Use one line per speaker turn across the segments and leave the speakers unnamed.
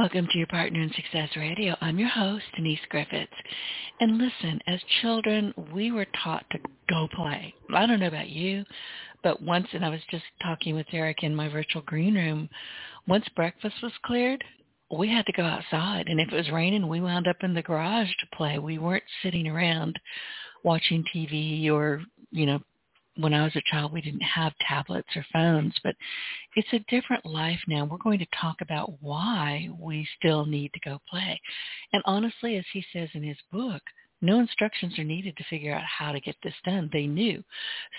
Welcome to your Partner in Success Radio. I'm your host, Denise Griffiths. And listen, as children, we were taught to go play. I don't know about you, but once, and I was just talking with Eric in my virtual green room, once breakfast was cleared, we had to go outside. And if it was raining, we wound up in the garage to play. We weren't sitting around watching TV or, you know, when I was a child, we didn't have tablets or phones, but it's a different life now. We're going to talk about why we still need to go play. And honestly, as he says in his book, no instructions are needed to figure out how to get this done. They knew.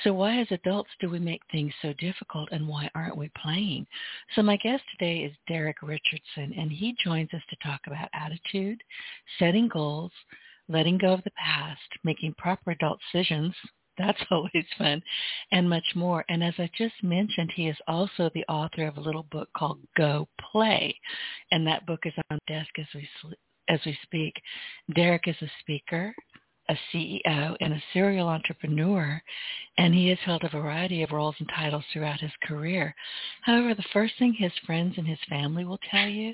So why as adults do we make things so difficult and why aren't we playing? So my guest today is Deryck Richardson and he joins us to talk about attitude, setting goals, letting go of the past, making proper adult decisions, that's always fun, and much more. And as I just mentioned, he is also the author of a little book called Go Play, and that book is on desk as we as we speak. Deryck is a speaker, a CEO, and a serial entrepreneur, and he has held a variety of roles and titles throughout his career. However, the first thing his friends and his family will tell you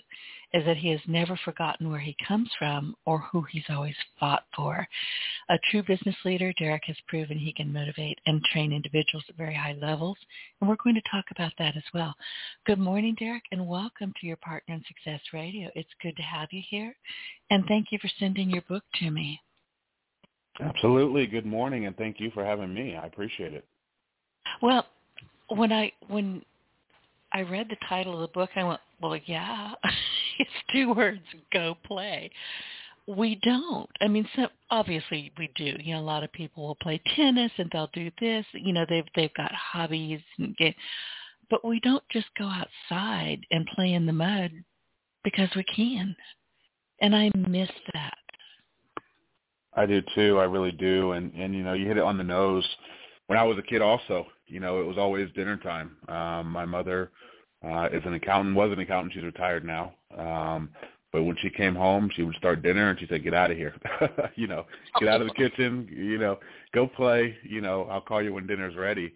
is that he has never forgotten where he comes from or who he's always fought for. A true business leader, Deryck has proven he can motivate and train individuals at very high levels, and we're going to talk about that as well. Good morning, Deryck, and welcome to your Partner in Success Radio. It's good to have you here, and thank you for sending your book to me.
Absolutely. Good morning, and thank you for having me. I appreciate it.
Well, when I when I read the title of the book, and I went, well, yeah, it's two words, go play. We don't. I mean, so obviously we do. You know, a lot of people will play tennis and they'll do this. You know, they've they've got hobbies and get, but we don't just go outside and play in the mud because we can. And I miss that.
I do too. I really do. And and you know, you hit it on the nose. When I was a kid, also, you know, it was always dinner time. Um, my mother uh, is an accountant, was an accountant. She's retired now. Um, but when she came home, she would start dinner and she said, "Get out of here, you know, get out of the kitchen, you know, go play. You know, I'll call you when dinner's ready."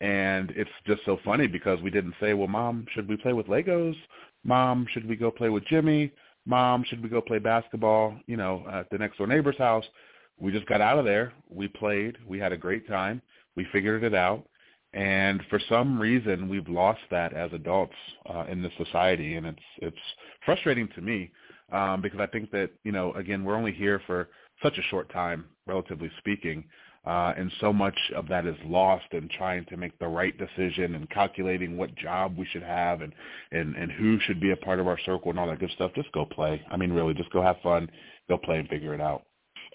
And it's just so funny because we didn't say, "Well, mom, should we play with Legos? Mom, should we go play with Jimmy? Mom, should we go play basketball? You know, at the next door neighbor's house." We just got out of there. We played. We had a great time. We figured it out and for some reason we've lost that as adults uh, in this society and it's it's frustrating to me um, because I think that you know again we're only here for such a short time relatively speaking uh, and so much of that is lost in trying to make the right decision and calculating what job we should have and, and, and who should be a part of our circle and all that good stuff. Just go play. I mean, really, just go have fun, go play and figure it out.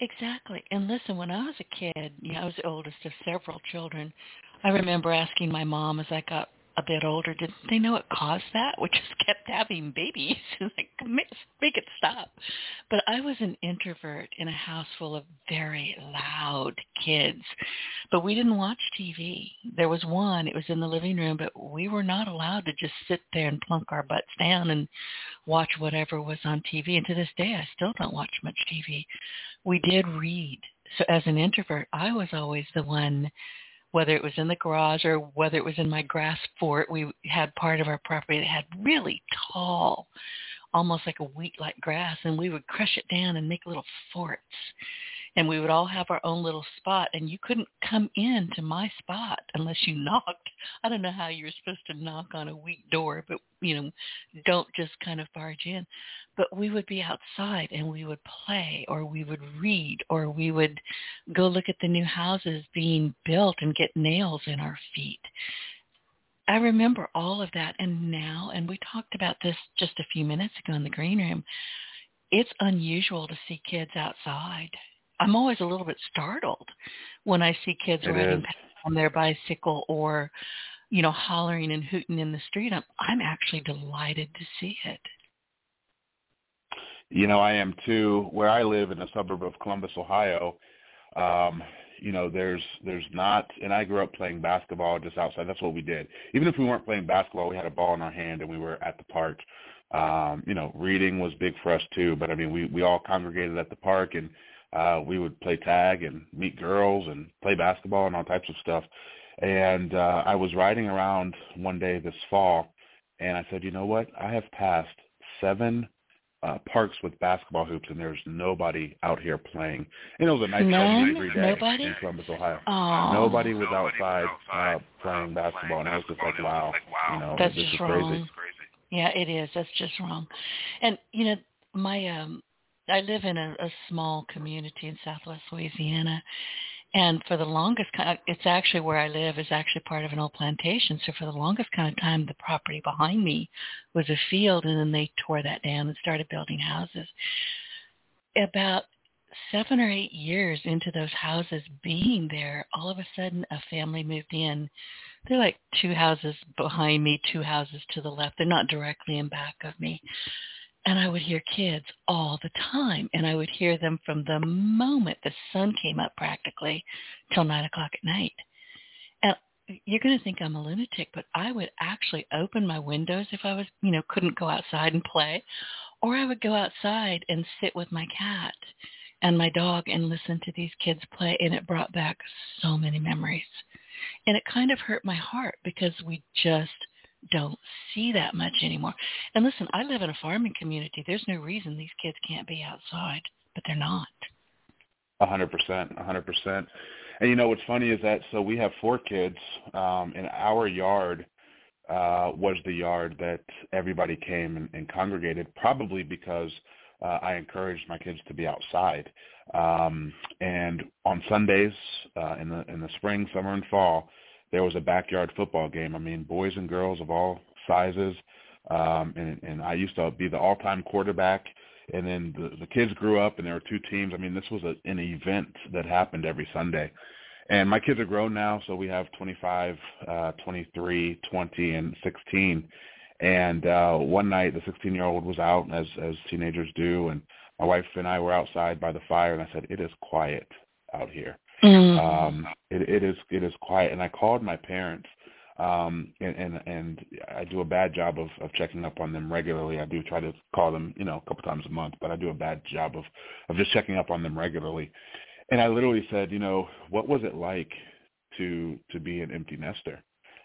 Exactly. And listen, when I was a kid, you know, I was the oldest of several children. I remember asking my mom as I got a bit older, didn't they know it caused that? We just kept having babies. like, make, make it stop. But I was an introvert in a house full of very loud kids. But we didn't watch TV. There was one. It was in the living room, but we were not allowed to just sit there and plunk our butts down and watch whatever was on TV. And to this day, I still don't watch much TV. We did read. So as an introvert, I was always the one whether it was in the garage or whether it was in my grass fort. We had part of our property that had really tall, almost like a wheat-like grass, and we would crush it down and make little forts and we would all have our own little spot and you couldn't come in to my spot unless you knocked. I don't know how you're supposed to knock on a weak door, but you know, don't just kind of barge in. But we would be outside and we would play or we would read or we would go look at the new houses being built and get nails in our feet. I remember all of that and now, and we talked about this just a few minutes ago in the green room, it's unusual to see kids outside I'm always a little bit startled when I see kids it riding is. on their bicycle or, you know, hollering and hooting in the street. I'm I'm actually delighted to see it.
You know, I am too. Where I live in a suburb of Columbus, Ohio, um, you know, there's there's not. And I grew up playing basketball just outside. That's what we did. Even if we weren't playing basketball, we had a ball in our hand and we were at the park. Um, you know, reading was big for us too. But I mean, we we all congregated at the park and uh, we would play tag and meet girls and play basketball and all types of stuff. And uh, I was riding around one day this fall, and I said, you know what? I have passed seven uh, parks with basketball hoops, and there's nobody out here playing. And it was a nice
None?
sunny day
Nobody?
in Columbus, Ohio.
Oh,
Nobody was outside uh, playing basketball, and I was just like, wow, you know,
That's
this
just
is
wrong.
crazy.
Yeah, it is. That's just wrong. And you know, my um I live in a, a small community in Southwest Louisiana, and for the longest kind, uh, it's actually where I live is actually part of an old plantation. So for the longest kind of time, the property behind me was a field, and then they tore that down and started building houses. About seven or eight years into those houses being there, all of a sudden a family moved in. They're like two houses behind me, two houses to the left. They're not directly in back of me. And I would hear kids all the time. And I would hear them from the moment the sun came up practically till nine o'clock at night. And you're going to think I'm a lunatic, but I would actually open my windows if I was, you know, couldn't go outside and play. Or I would go outside and sit with my cat and my dog and listen to these kids play. And it brought back so many memories. And it kind of hurt my heart because we just don't see that much anymore. And listen, I live in a farming community. There's no reason these kids can't be outside, but they're not.
A hundred percent, a hundred percent. And you know what's funny is that so we have four kids. Um, and our yard uh, was the yard that everybody came and, and congregated, probably because uh, I encouraged my kids to be outside. Um, and on Sundays uh, in the in the spring, summer, and fall, there was a backyard football game. I mean, boys and girls of all sizes. Um, and, and I used to be the all-time quarterback. And then the, the kids grew up, and there were two teams. I mean, this was a, an event that happened every Sunday. And my kids are grown now, so we have 25, uh, 23, 20, and 16. And uh, one night, the 16-year-old was out, as as teenagers do, and my wife and I were outside by the fire, and I said, "It is quiet out here."
Mm.
um it, it is it is quiet. And i called my parents um and and and i do a bad job of of checking up on them regularly. I do try to call them you know a couple times a month but i do a bad job of of just checking up on them regularly. And i literally said you know what was it like to to be an empty nester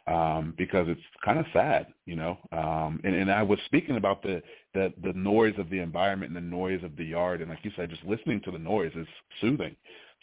um because it's kind of sad you know um and and i was speaking about the the the noise of the environment and the noise of the yard and like you said just listening to the noise is soothing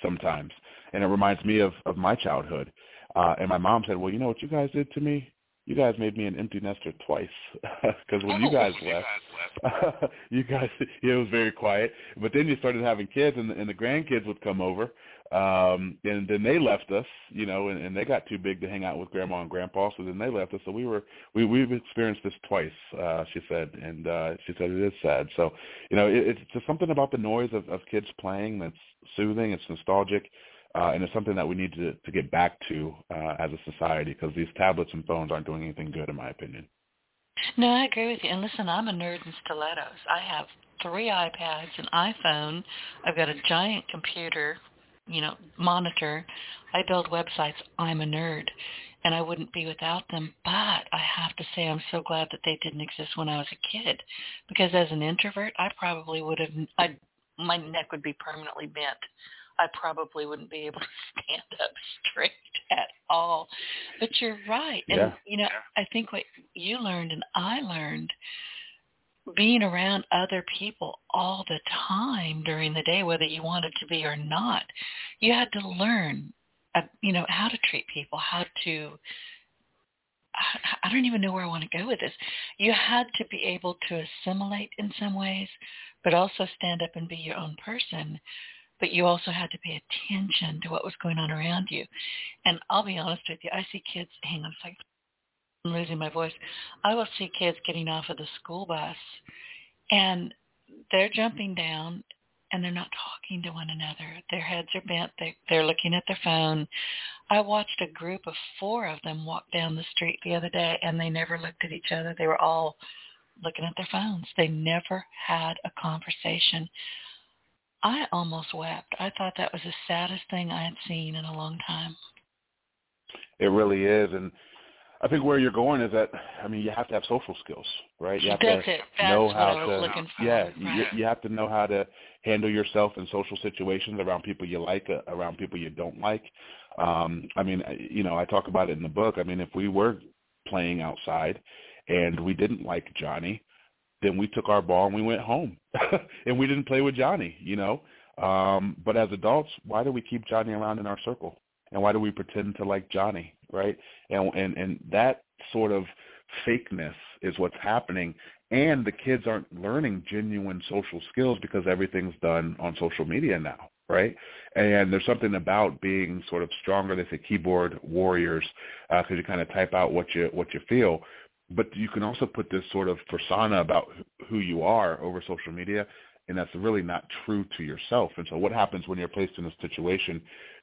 sometimes and it reminds me of of my childhood. Uh, and my mom said, "Well, you know what you guys did to me? You guys made me an empty nester twice because when you
Oh.
guys left, you guys it was very quiet. But then you started having kids, and the, and the grandkids would come over, um, and then they left us, you know, and, and they got too big to hang out with grandma and grandpa, so then they left us. So we were we we've experienced this twice, uh, she said, and uh, she said it is sad. So you know, it, it's just something about the noise of, of kids playing that's soothing. It's nostalgic. Uh, and it's something that we need to, to get back to uh, as a society because these tablets and phones aren't doing anything good, in my opinion.
No, I agree with you. And listen, I'm a nerd in stilettos. I have three iPads, an iPhone. I've got a giant computer, you know, monitor. I build websites. I'm a nerd. And I wouldn't be without them. But I have to say I'm so glad that they didn't exist when I was a kid. Because as an introvert, I probably would have, I, my neck would be permanently bent. I probably wouldn't be able to stand up straight at all. But you're right. And,
Yeah.
you know, I think what you learned and I learned being around other people all the time during the day, whether you wanted to be or not, you had to learn, uh, you know, how to treat people, how to, I- I don't even know where I want to go with this. You had to be able to assimilate in some ways, but also stand up and be your own person. But you also had to pay attention to what was going on around you. And I'll be honest with you, I see kids, hang on a second, I'm losing my voice. I will see kids getting off of the school bus and they're jumping down and they're not talking to one another. Their heads are bent. They, they're looking at their phone. I watched a group of four of them walk down the street the other day and they never looked at each other. They were all looking at their phones. They never had a conversation. I almost wept. I thought that was the saddest thing I had seen in a long time.
It really is, and I think where you're going is that I mean you have to have social skills, right? You have
That's
to
it. That's
know how to
looking for.
yeah,
Right.
you, you have to know how to handle yourself in social situations around people you like, uh, around people you don't like. Um, I mean, you know, I talk about it in the book. I mean, if we were playing outside and we didn't like Johnny, then we took our ball and we went home, and we didn't play with Johnny. You know, um, but as adults, why do we keep Johnny around in our circle? And why do we pretend to like Johnny, right? And and and that sort of fakeness is what's happening. And the kids aren't learning genuine social skills because everything's done on social media now, right? And there's something about being sort of stronger. They say keyboard warriors uh, because you kind of type out what you what you feel. But you can also put this sort of persona about who you are over social media, and that's really not true to yourself. And so, what happens when you're placed in a situation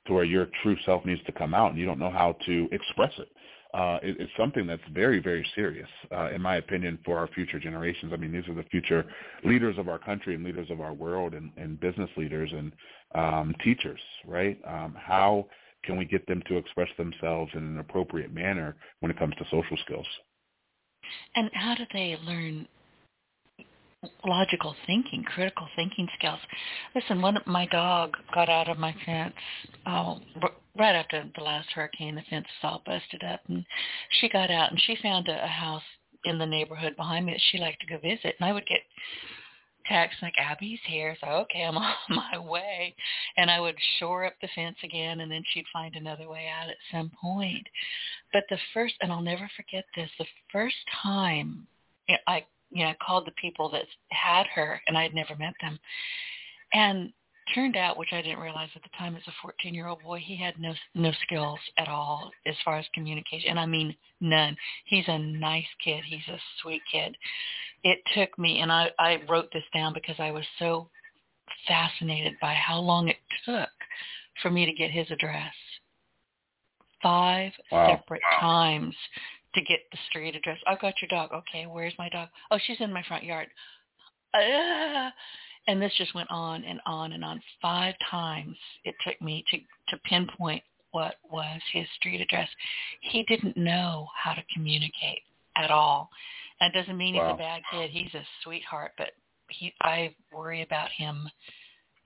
to where your true self needs to come out and you don't know how to express it? Uh, it it's something that's very, very serious, uh, in my opinion, for our future generations. I mean, these are the future leaders of our country and leaders of our world and, and business leaders and um, teachers, right? Um, how can we get them to express themselves in an appropriate manner when it comes to social skills?
And how do they learn logical thinking, critical thinking skills? Listen, one my dog got out of my fence oh, right after the last hurricane. The fence was all busted up, and she got out and she found a, a house in the neighborhood behind me that she liked to go visit. And I would get texts like Abby's here, so okay, I'm on my way. And I would shore up the fence again, and then she'd find another way out at some point. But the first, and I'll never forget this, the first time I you know I called the people that had her, and I had never met them, and turned out, which I didn't realize at the time, as a 14 year old boy, he had no no skills at all as far as communication, and I mean none. He's a nice kid. He's a sweet kid. It took me, and I I wrote this down because I was so fascinated by how long it took for me to get his address. Five
Wow.
separate times to get the street address. I've got your dog. Okay, where's my dog? Oh, she's in my front yard. Ah! And this just went on and on and on. Five times it took me to, to pinpoint what was his street address. He didn't know how to communicate at all. That doesn't mean he's a bad kid. He's a sweetheart, but he I worry about him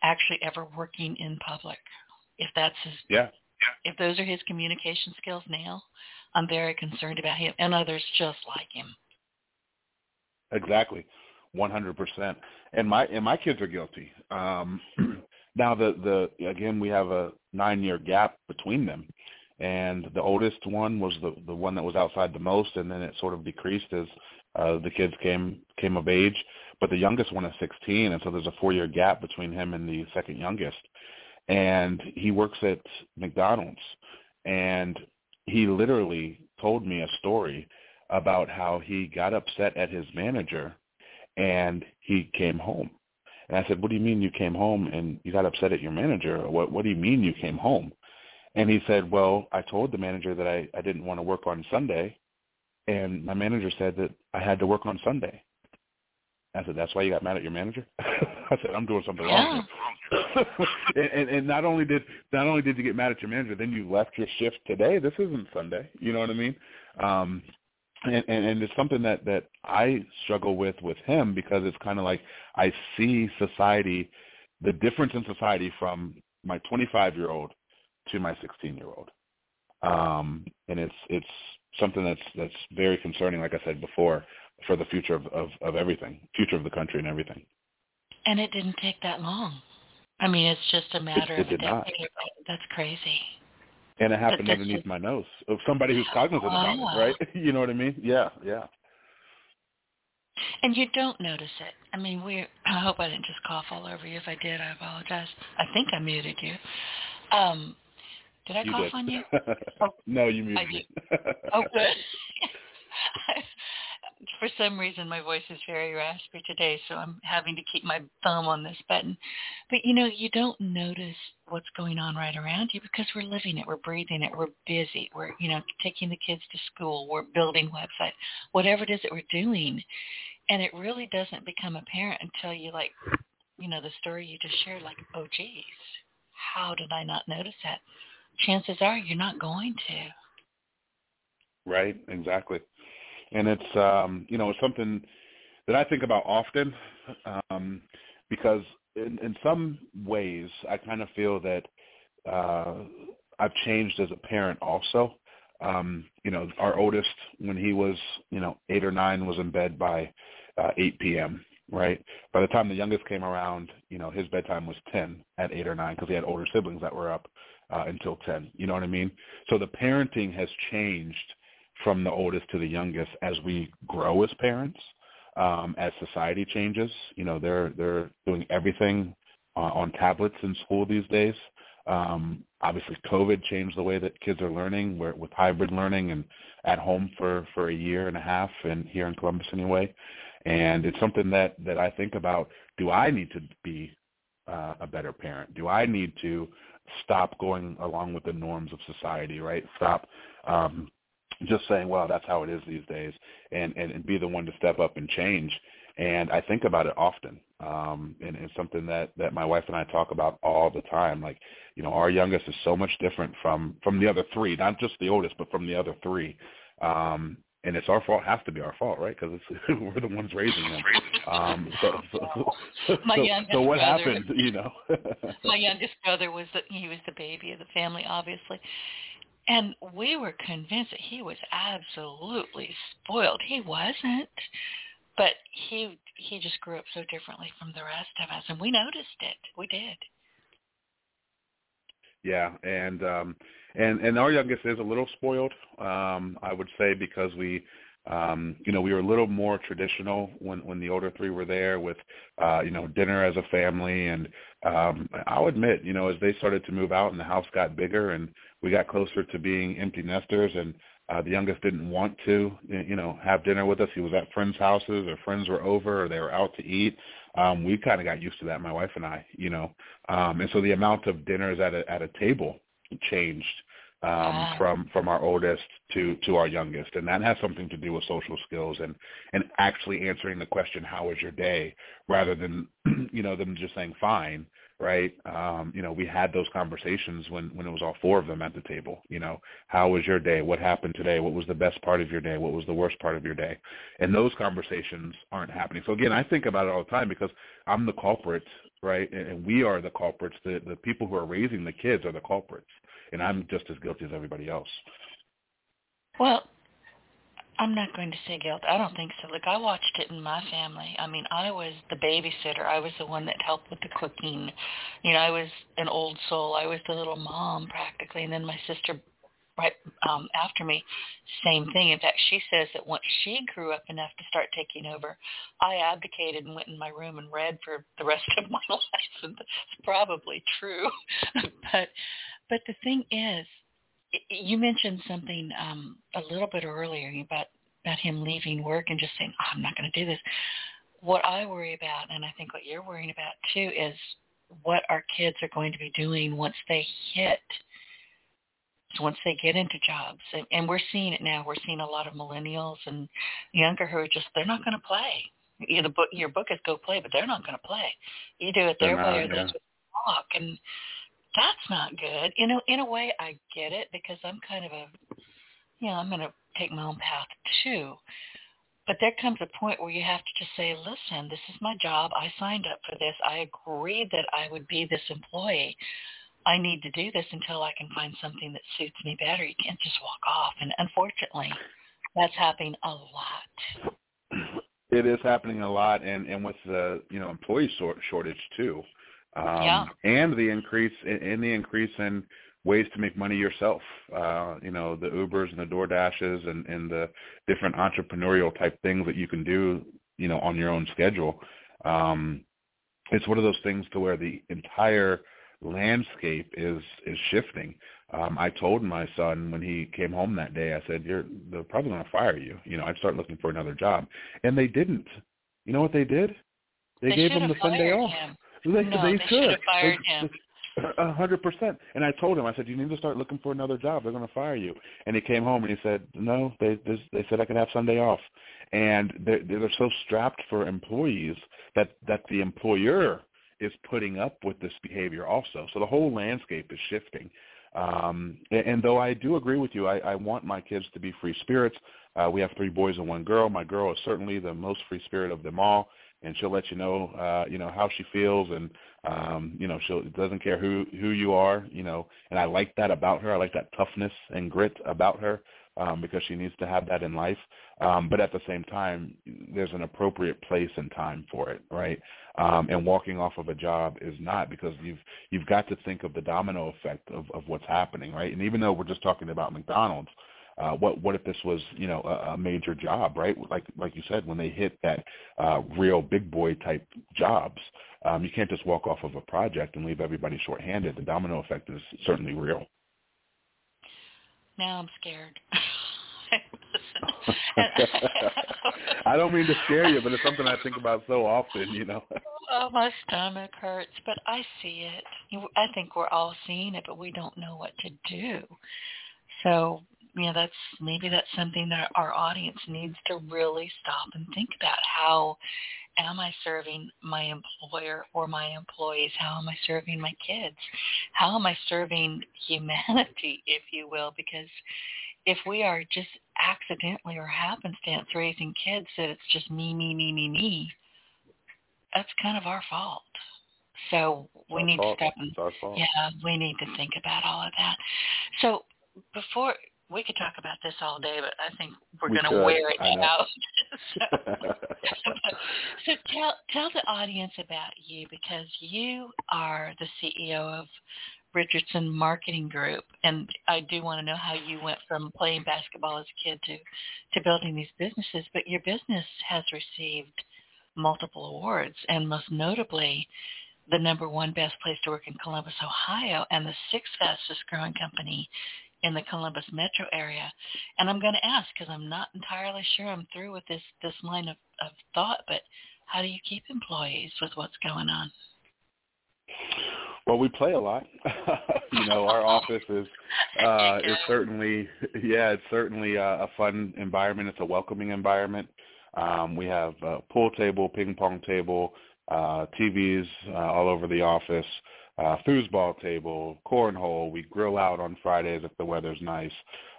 actually ever working in public. If that's his
Yeah.
if those are his communication skills now, I'm very concerned about him and others just like him.
Exactly, one hundred percent. And my and my kids are guilty. Um, now the the again we have a nine year gap between them, and the oldest one was the the one that was outside the most, and then it sort of decreased as uh, the kids came came of age. But the youngest one is sixteen, and so there's a four year gap between him and the second youngest. And he works at McDonald's, and he literally told me a story about how he got upset at his manager and he came home. And I said, "What do you mean you came home and you got upset at your manager? What what do you mean you came home?" And he said, "Well, I told the manager that I I didn't want to work on Sunday, and my manager said that I had to work on Sunday." I said, "That's why you got mad at your manager?" I said, "I'm doing something wrong." here." and, and and not only did not only did you get mad at your manager, then you left your shift today. This isn't Sunday. You know what I mean? Um, and, and and it's something that that I struggle with with him because it's kind of like I see society, the difference in society from my 25 year old to my 16 year old, um, and it's it's something that's that's very concerning. Like I said before, for the future of of, of everything, future of the country and everything.
And it didn't take that long. I mean, it's just a matter
it
of a
did not.
That's crazy.
And it happened underneath my nose of somebody who's cognizant about
Wow.
it, right? You know what I mean? Yeah, yeah.
And you don't notice it. I mean, we. I hope I didn't just cough all over you. If I did, I apologize. I think I muted you. Um, did I
you
cough
did.
on you? Oh,
no, you muted
I
me.
Oh, good. For some reason, my voice is very raspy today, so I'm having to keep my thumb on this button. But you know, you don't notice what's going on right around you because we're living it, we're breathing it, we're busy, we're you know taking the kids to school, we're building websites, whatever it is that we're doing, and it really doesn't become apparent until you like, you know, the story you just shared, like, oh, geez, how did I not notice that? Chances are you're not going to.
Right, exactly. And it's, um, you know, something that I think about often um, because in, in some ways I kind of feel that uh, I've changed as a parent also. Um, you know, our oldest, when he was, you know, eight or nine, was in bed by uh, 8 p.m. Right. By the time the youngest came around, you know, his bedtime was 10 at eight or nine because he had older siblings that were up uh, until 10. You know what I mean? So the parenting has changed from the oldest to the youngest as we grow as parents, um, as society changes. You know, they're they're doing everything uh, on tablets in school these days. Um, obviously, COVID changed the way that kids are learning where, with hybrid learning and at home for, for a year and a half, and here in Columbus anyway. And it's something that, that I think about, do I need to be uh, a better parent? Do I need to stop going along with the norms of society, right? Stop um, just saying, well, that's how it is these days, and, and, and be the one to step up and change. And I think about it often, um, and it's something that that my wife and I talk about all the time. Like, you know, our youngest is so much different from from the other three, not just the oldest, but from the other three. Um, and it's our fault. Has to be our fault, right? Because it's we're the ones raising them. Um, so, so, so,
my
youngest so what
brother,
happened? You know,
my youngest brother was the he was the baby of the family, obviously, and we were convinced that he was absolutely spoiled. He wasn't, but he he just grew up so differently from the rest of us, and we noticed it. We did.
Yeah, and um, and and our youngest is a little spoiled, um, I would say, because we um, you know, we were a little more traditional when when the older three were there with, uh, you know, dinner as a family. And um, I'll admit, you know, as they started to move out and the house got bigger and we got closer to being empty nesters and uh, the youngest didn't want to, you know, have dinner with us. He was at friends' houses or friends were over or they were out to eat. Um, we kind of got used to that, my wife and I, you know. Um, and so the amount of dinners at a, at a table changed um, wow. from from our oldest to to our youngest, and that has something to do with social skills and and actually answering the question, "How was your day?" rather than you know them just saying "fine." Right? Um, you know, we had those conversations when when it was all four of them at the table. You know, how was your day? What happened today? What was the best part of your day? What was the worst part of your day? And those conversations aren't happening. So again, I think about it all the time because I'm the culprit, right? And, and we are the culprits. The the people who are raising the kids are the culprits and I'm just as guilty as everybody else.
Well, I'm not going to say guilt. I don't think so. Look, I watched it in my family. I mean, I was the babysitter. I was the one that helped with the cooking. You know, I was an old soul. I was the little mom practically, and then my sister right um after me same thing in fact she says that once she grew up enough to start taking over i abdicated and went in my room and read for the rest of my life and that's probably true but but the thing is, you mentioned something um, a little bit earlier about about him leaving work and just saying, oh, "I'm not going to do this." What I worry about, and I think what you're worrying about too, is what our kids are going to be doing once they hit once they get into jobs. And, and we're seeing it now. We're seeing a lot of millennials and younger who are just they're not going to play. You know, book your book is go play but they're not going to play. You do it their way or yeah. they talk and that's not good. You know, in a way, I get it because I'm kind of a, you know, I'm going to take my own path too. But there comes a point where you have to just say, listen, this is my job. I signed up for this. I agreed that I would be this employee. I need to do this until I can find something that suits me better. You can't just walk off. And unfortunately, that's happening a lot.
It is happening a lot, and and with the you know employee shortage too um,
yeah.
and the increase in the increase in ways to make money yourself. Uh, you know, the Ubers and the DoorDashes and, and the different entrepreneurial type things that you can do, you know, on your own schedule. Um, it's one of those things to where the entire landscape is is shifting. Um, I told my son when he came home that day, I said, "You're they're probably going to fire you. You know, I'd start looking for another job." And they didn't. You know what they did? They,
they
gave him the Sunday off.
Him.
They,
no,
they,
they
should
have fired him.
A hundred percent. And I told him, I said, you need to start looking for another job. They're going to fire you. And he came home and he said, no, they they said I could have Sunday off. And they're, they're so strapped for employees that that the employer is putting up with this behavior also. So the whole landscape is shifting. Um, and, and though I do agree with you, I, I want my kids to be free spirits. Uh, we have three boys and one girl. My girl is certainly the most free spirit of them all and she'll let you know uh you know how she feels and um you know she doesn't care who who you are you know. And I like that about her. I like that toughness and grit about her um because she needs to have that in life. Um but at the same time there's an appropriate place and time for it right? Um and walking off of a job is not because you've you've got to think of the domino effect of of what's happening right? And even though we're just talking about McDonald's uh, what what if this was you know a, a major job, right? Like like you said, when they hit that uh, real big boy type jobs, um, you can't just walk off of a project and leave everybody shorthanded. The domino effect is certainly real.
Now I'm scared.
I don't mean to scare you, but it's something I think about so often, you know.
oh, my stomach hurts, but I see it. I think we're all seeing it, but we don't know what to do. So you know that's maybe that's something that our audience needs to really stop and think about. How am i serving my employer or my employees? How am i serving my kids? How am i serving humanity if you will? Because if we are just accidentally or happenstance raising kids that it's just me me me me me that's kind of our fault. So we need
fault.
to step and yeah we need to think about all of that. So before we could talk about this all day, but I think we're
we
going to wear it
out.
so, so tell tell the audience about you because you are the CEO of Richardson Marketing Group, and I do want to know how you went from playing basketball as a kid to to building these businesses. But your business has received multiple awards, and most notably the number one best place to work in Columbus, Ohio, and the sixth fastest growing company in the Columbus metro area. And I'm going to ask because I'm not entirely sure I'm through with this this line of, of thought, but how do you keep employees with what's going on?
Well, we play a lot. you know, our office is uh is certainly yeah, it's certainly a, a fun environment. It's a welcoming environment. Um, we have a pool table, ping pong table, uh, TVs uh, all over the office uh, foosball table, cornhole. We grill out on Fridays if the weather's nice.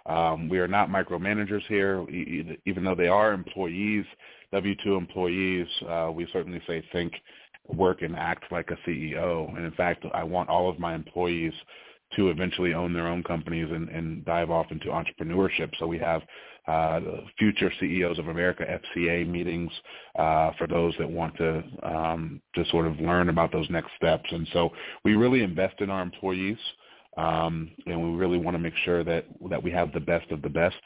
Um, we are not micromanagers here, even though they are employees, W-2 employees. Uh, we certainly say think, work, and act like a CEO. And in fact, I want all of my employees to eventually own their own companies and, and dive off into entrepreneurship. So we have uh, future CEOs of America FCA meetings uh, for those that want to um, to sort of learn about those next steps. And so we really invest in our employees, um, and we really want to make sure that that we have the best of the best.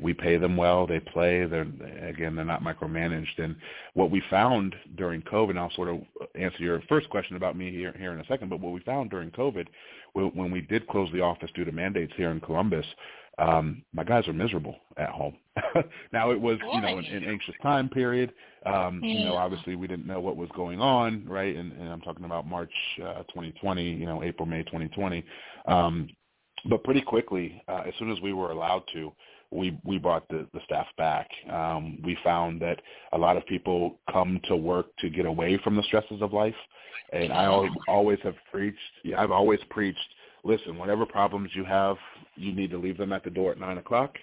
We pay them well. They play. They're again, they're not micromanaged. And what we found during COVID, and I'll sort of answer your first question about me here here in a second. But what we found during COVID, when we did close the office due to mandates here in Columbus, um, my guys are miserable at home. now it was, you know, an, an anxious time period. Um, yeah. You know, obviously we didn't know what was going on, right? And, and I'm talking about March uh, 2020, you know, April, May 2020. Um, but pretty quickly, uh, as soon as we were allowed to, we we brought the, the staff back. Um, we found that a lot of people come to work to get away from the stresses of life, and I always, always have preached. I've always preached listen, whatever problems you have, you need to leave them at the door at 9 o'clock.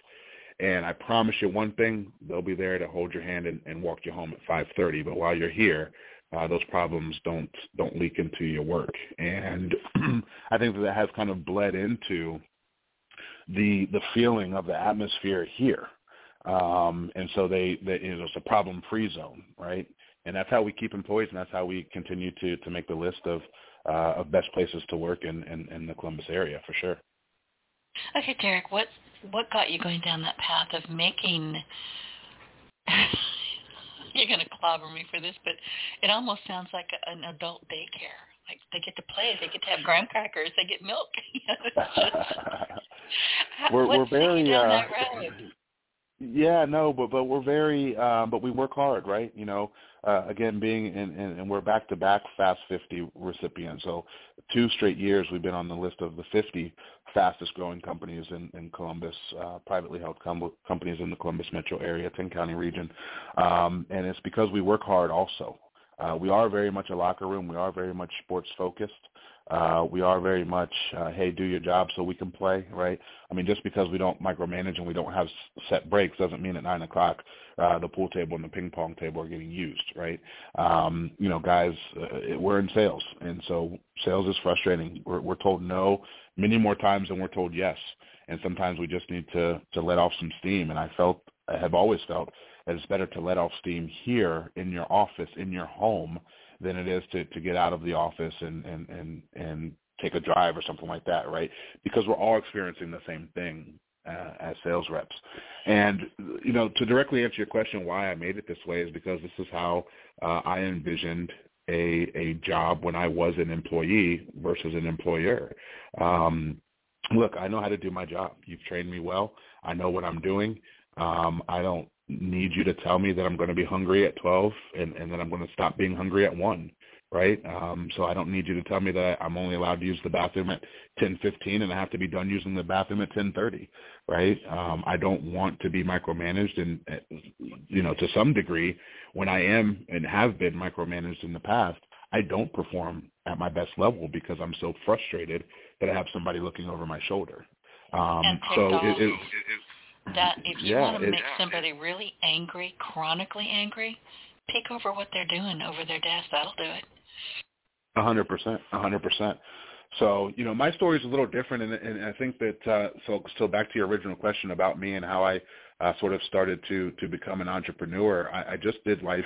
And I promise you one thing, they'll be there to hold your hand and, and walk you home at 5.30. But while you're here, uh, those problems don't don't leak into your work. And I think that, that has kind of bled into the the feeling of the atmosphere here. Um, and so they, they you know, it's a problem-free zone, right? And that's how we keep employees, and that's how we continue to to make the list of uh, of best places to work in, in, in the Columbus area for sure.
Okay, Deryck, what what got you going down that path of making? you're going to clobber me for this, but it almost sounds like an adult daycare. Like they get to play, they get to have graham crackers, they get milk.
we're we're very uh, Yeah, no, but but we're very, um, but we work hard, right? You know, uh, again, being in, in, and we're back to back Fast 50 recipients. So two straight years we've been on the list of the 50 fastest growing companies in, in Columbus, uh, privately held com- companies in the Columbus metro area, 10 county region, um, and it's because we work hard. Also, uh, we are very much a locker room. We are very much sports focused. Uh, we are very much, uh, hey, do your job so we can play, right? I mean, just because we don't micromanage and we don't have set breaks doesn't mean at nine o'clock uh, the pool table and the ping pong table are getting used, right? Um, you know, guys, uh, we're in sales, and so sales is frustrating. We're, we're told no many more times than we're told yes, and sometimes we just need to to let off some steam. And I felt, I have always felt that it's better to let off steam here in your office, in your home than it is to to get out of the office and and and and take a drive or something like that, right? Because we're all experiencing the same thing uh, as sales reps. And you know, to directly answer your question, why I made it this way is because this is how uh, I envisioned a a job when I was an employee versus an employer. Um, look, I know how to do my job. You've trained me well. I know what I'm doing. Um, I don't need you to tell me that I'm going to be hungry at 12 and, and then I'm going to stop being hungry at 1, right? Um, so I don't need you to tell me that I'm only allowed to use the bathroom at 10:15 and I have to be done using the bathroom at 10:30, right? Um, I don't want to be micromanaged and you know to some degree when I am and have been micromanaged in the past, I don't perform at my best level because I'm so frustrated that I have somebody looking over my shoulder. Um, so it, it, it,
that if you yeah, want to make somebody really angry, chronically angry, pick over what they're doing over their desk. That'll do it.
A hundred percent, a hundred percent. So you know, my story is a little different, and, and I think that uh, so. So back to your original question about me and how I uh, sort of started to to become an entrepreneur. I, I just did life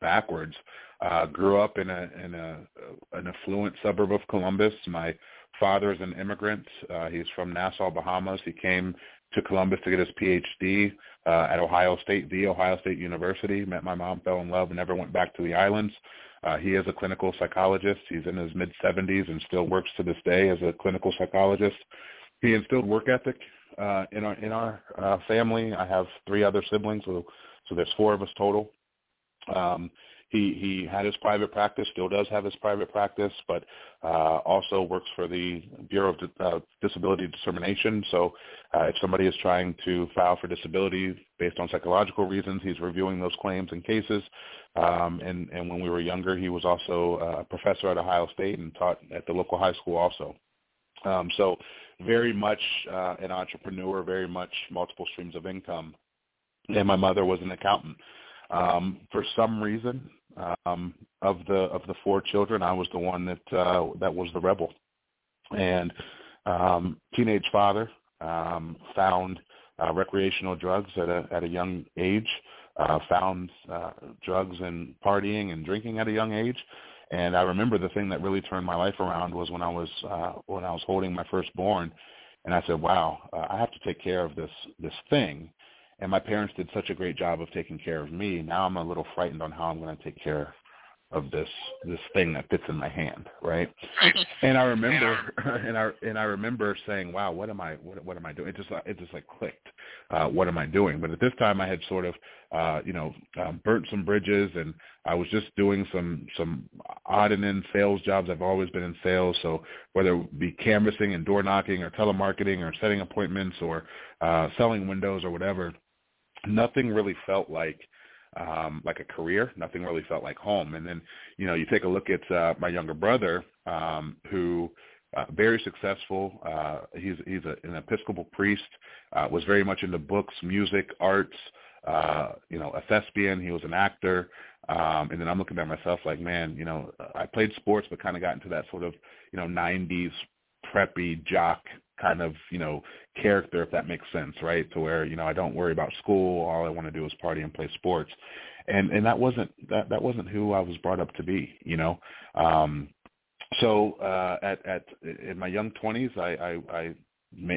backwards. Uh, grew up in a in a an affluent suburb of Columbus. My father is an immigrant. Uh, he's from Nassau, Bahamas. He came to Columbus to get his PhD uh, at Ohio State, the Ohio State University. Met my mom, fell in love, never went back to the islands. Uh, he is a clinical psychologist. He's in his mid 70s and still works to this day as a clinical psychologist. He instilled work ethic uh, in our in our uh, family. I have three other siblings, so so there's four of us total. Um, he he had his private practice, still does have his private practice, but uh, also works for the Bureau of uh, Disability Determination. So uh, if somebody is trying to file for disability based on psychological reasons, he's reviewing those claims and cases. Um, and and when we were younger, he was also a professor at Ohio State and taught at the local high school also. Um, so very much uh, an entrepreneur, very much multiple streams of income. And my mother was an accountant. Um, for some reason, um, of the of the four children, I was the one that uh, that was the rebel, and um, teenage father um, found uh, recreational drugs at a at a young age, uh, found uh, drugs and partying and drinking at a young age, and I remember the thing that really turned my life around was when I was uh, when I was holding my firstborn, and I said, "Wow, uh, I have to take care of this this thing." And my parents did such a great job of taking care of me. Now I'm a little frightened on how I'm going to take care of this this thing that fits in my hand, right? and I remember, and I and I remember saying, "Wow, what am I? What, what am I doing?" It just it just like clicked. Uh, what am I doing? But at this time, I had sort of, uh, you know, um, burnt some bridges, and I was just doing some some odd and end sales jobs. I've always been in sales, so whether it be canvassing and door knocking, or telemarketing, or setting appointments, or uh, selling windows, or whatever nothing really felt like um like a career. Nothing really felt like home. And then you know you take a look at uh my younger brother um who uh, very successful. Uh he's he's a, an episcopal priest uh was very much into books music arts uh you know a thespian. He was an actor. Um and then i'm looking at myself like man you know i played sports but kind of got into that sort of you know 90s preppy jock kind of you know character if that makes sense right? To where you know i don't worry about school. All i want to do is party and play sports. And and that wasn't that that wasn't who i was brought up to be you know? Um so uh at at in my young 20s i i i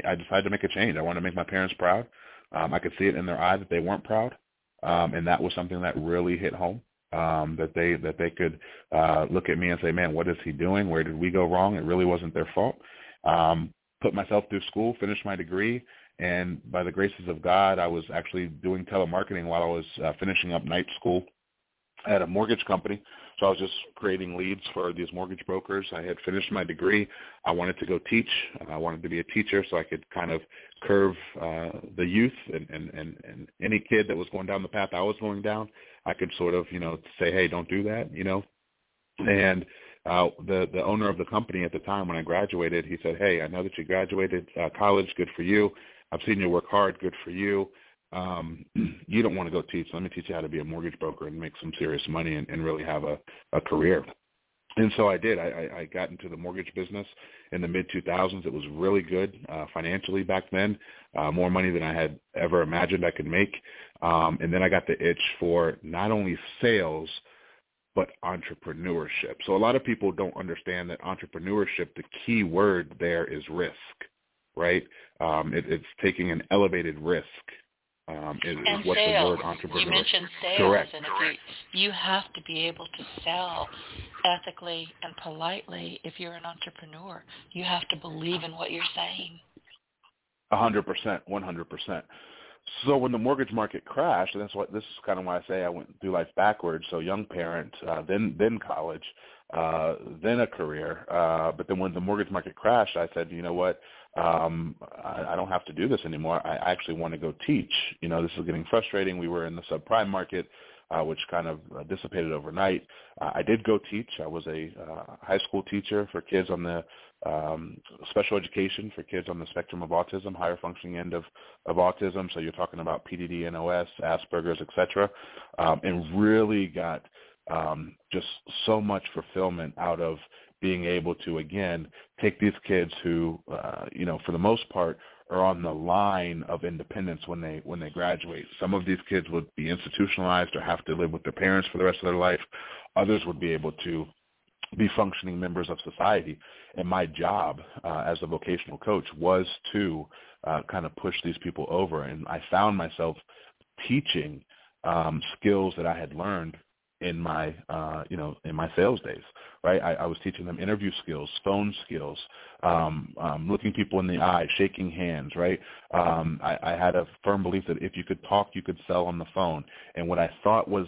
i decided to make a change. I wanted to make my parents proud. Um i could see it in their eye that they weren't proud. Um and that was something that really hit home um that they that they could uh look at me and say man what is he doing? Where did we go wrong? It really wasn't their fault. Um put myself through school, finished my degree, And by the graces of God, I was actually doing telemarketing while I was uh, finishing up night school at a mortgage company. So I was just creating leads for these mortgage brokers. I had finished my degree. I wanted to go teach. I wanted to be a teacher so I could kind of curve uh, the youth and, and, and, and any kid that was going down the path I was going down. I could sort of, you know, say, hey, don't do that, you know. And uh, the the owner of the company at the time when I graduated, he said, hey, I know that you graduated uh, college. Good for you. I've seen you work hard. Good for you um, you don't want to go teach. Let me teach you how to be a mortgage broker and make some serious money and, and really have a, a career. And so I did. I, I got into the mortgage business in the mid 2000s. It was really good uh, financially back then, uh, more money than I had ever imagined I could make. Um, and then I got the itch for not only sales, but entrepreneurship. So a lot of people don't understand that entrepreneurship, the key word there is risk, right? Um, it, it's taking an elevated risk um, is,
and
is what
sales.
the word entrepreneur.
You mentioned sales,
Correct.
and you you have to be able to sell ethically and politely if you're an entrepreneur. You have to believe in what you're saying.
A hundred percent, one hundred percent. So when the mortgage market crashed, and that's what this is kind of why I say I went through life backwards. So young parent, uh, then then college, uh, then a career. Uh, but then when the mortgage market crashed, I said, you know what? um, I, I don't have to do this anymore. I actually want to go teach. You know, this is getting frustrating. We were in the subprime market, uh, which kind of uh, dissipated overnight. Uh, I did go teach. I was a uh, high school teacher for kids on the um, special education for kids on the spectrum of autism, higher functioning end of, of autism. So you're talking about PDD, NOS, Asperger's, etc., um, and really got um, just so much fulfillment out of being able to again take these kids who uh, you know for the most part are on the line of independence when they when they graduate. Some of these kids would be institutionalized or have to live with their parents for the rest of their life. Others would be able to be functioning members of society. And my job uh, as a vocational coach was to uh, kind of push these people over. And I found myself teaching um, skills that I had learned in my uh, you know in my sales days right I, I was teaching them interview skills phone skills um, um, looking people in the eye shaking hands right um, I, I had a firm belief that if you could talk you could sell on the phone and what I thought was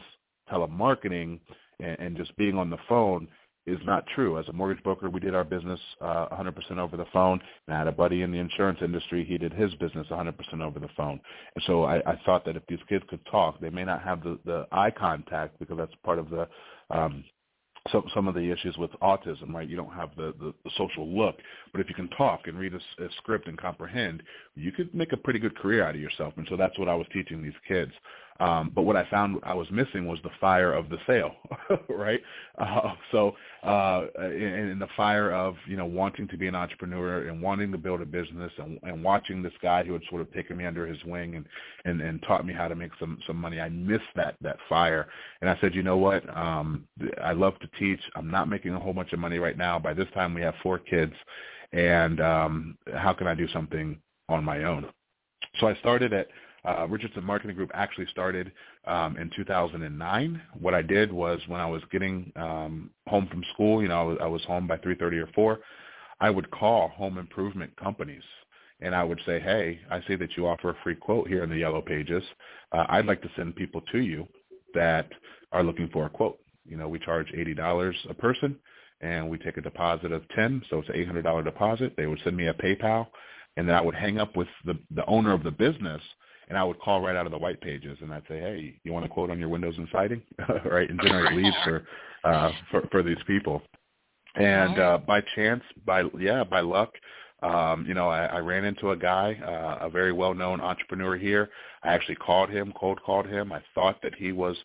telemarketing and, and just being on the phone is not true. As a mortgage broker, we did our business uh, 100% over the phone. And I had a buddy in the insurance industry. He did his business 100% over the phone. And so I, I thought that if these kids could talk, they may not have the, the eye contact because that's part of the um, some some of the issues with autism, right? You don't have the, the, the social look, but if you can talk and read a, a script and comprehend, you could make a pretty good career out of yourself. And so that's what I was teaching these kids. Um, but what I found I was missing was the fire of the sale, right? Uh, so uh, in, in the fire of you know wanting to be an entrepreneur and wanting to build a business and, and watching this guy who had sort of taken me under his wing and, and and taught me how to make some some money, I missed that that fire. And I said, you know what? Um, I love to teach. I'm not making a whole bunch of money right now. By this time, we have four kids, and um, how can I do something on my own? So I started at uh, Richardson Marketing Group actually started um, in 2009. What I did was when I was getting um, home from school, you know, I was, I was home by 3:30 or 4. I would call home improvement companies and I would say, hey, I see that you offer a free quote here in the yellow pages. Uh, I'd like to send people to you that are looking for a quote. You know, we charge $80 a person and we take a deposit of 10, so it's an $800 deposit. They would send me a PayPal and then I would hang up with the, the owner of the business and I would call right out of the white pages, and I'd say, "Hey, you want to quote on your windows and siding, right?" And generate leads for uh, for for these people. And uh, by chance, by yeah, by luck, um, you know, I, I ran into a guy, uh, a very well-known entrepreneur here. I actually called him, cold called him. I thought that he was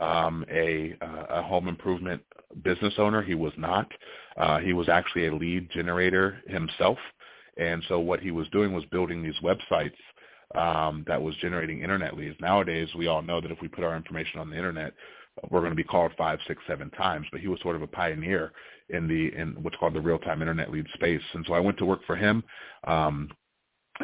um, a, uh, a home improvement business owner. He was not. Uh, he was actually a lead generator himself. And so what he was doing was building these websites um, that was generating internet leads. Nowadays, we all know that if we put our information on the internet, we're going to be called five, six, seven times. But he was sort of a pioneer in the in what's called the real-time internet lead space. And so I went to work for him. Um,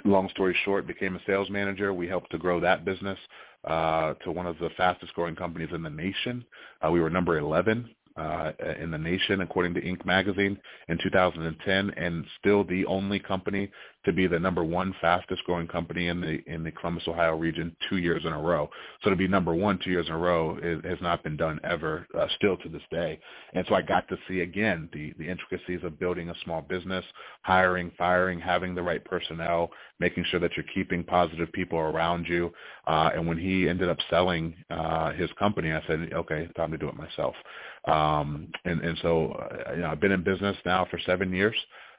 long story short, became a sales manager. We helped to grow that business uh, to one of the fastest growing companies in the nation. Uh, we were number 11 uh, in the nation, according to Inc. magazine in 2010, and still the only company to be the number one fastest growing company in the in the Columbus, Ohio region two years in a row. So to be number one two years in a row is, has not been done ever, uh, still to this day. And so I got to see again the the intricacies of building a small business, hiring, firing, having the right personnel, making sure that you're keeping positive people around you. Uh, and when he ended up selling uh, his company, I said, okay, time to do it myself. Um, and and so uh, you know, I've been in business now for seven years.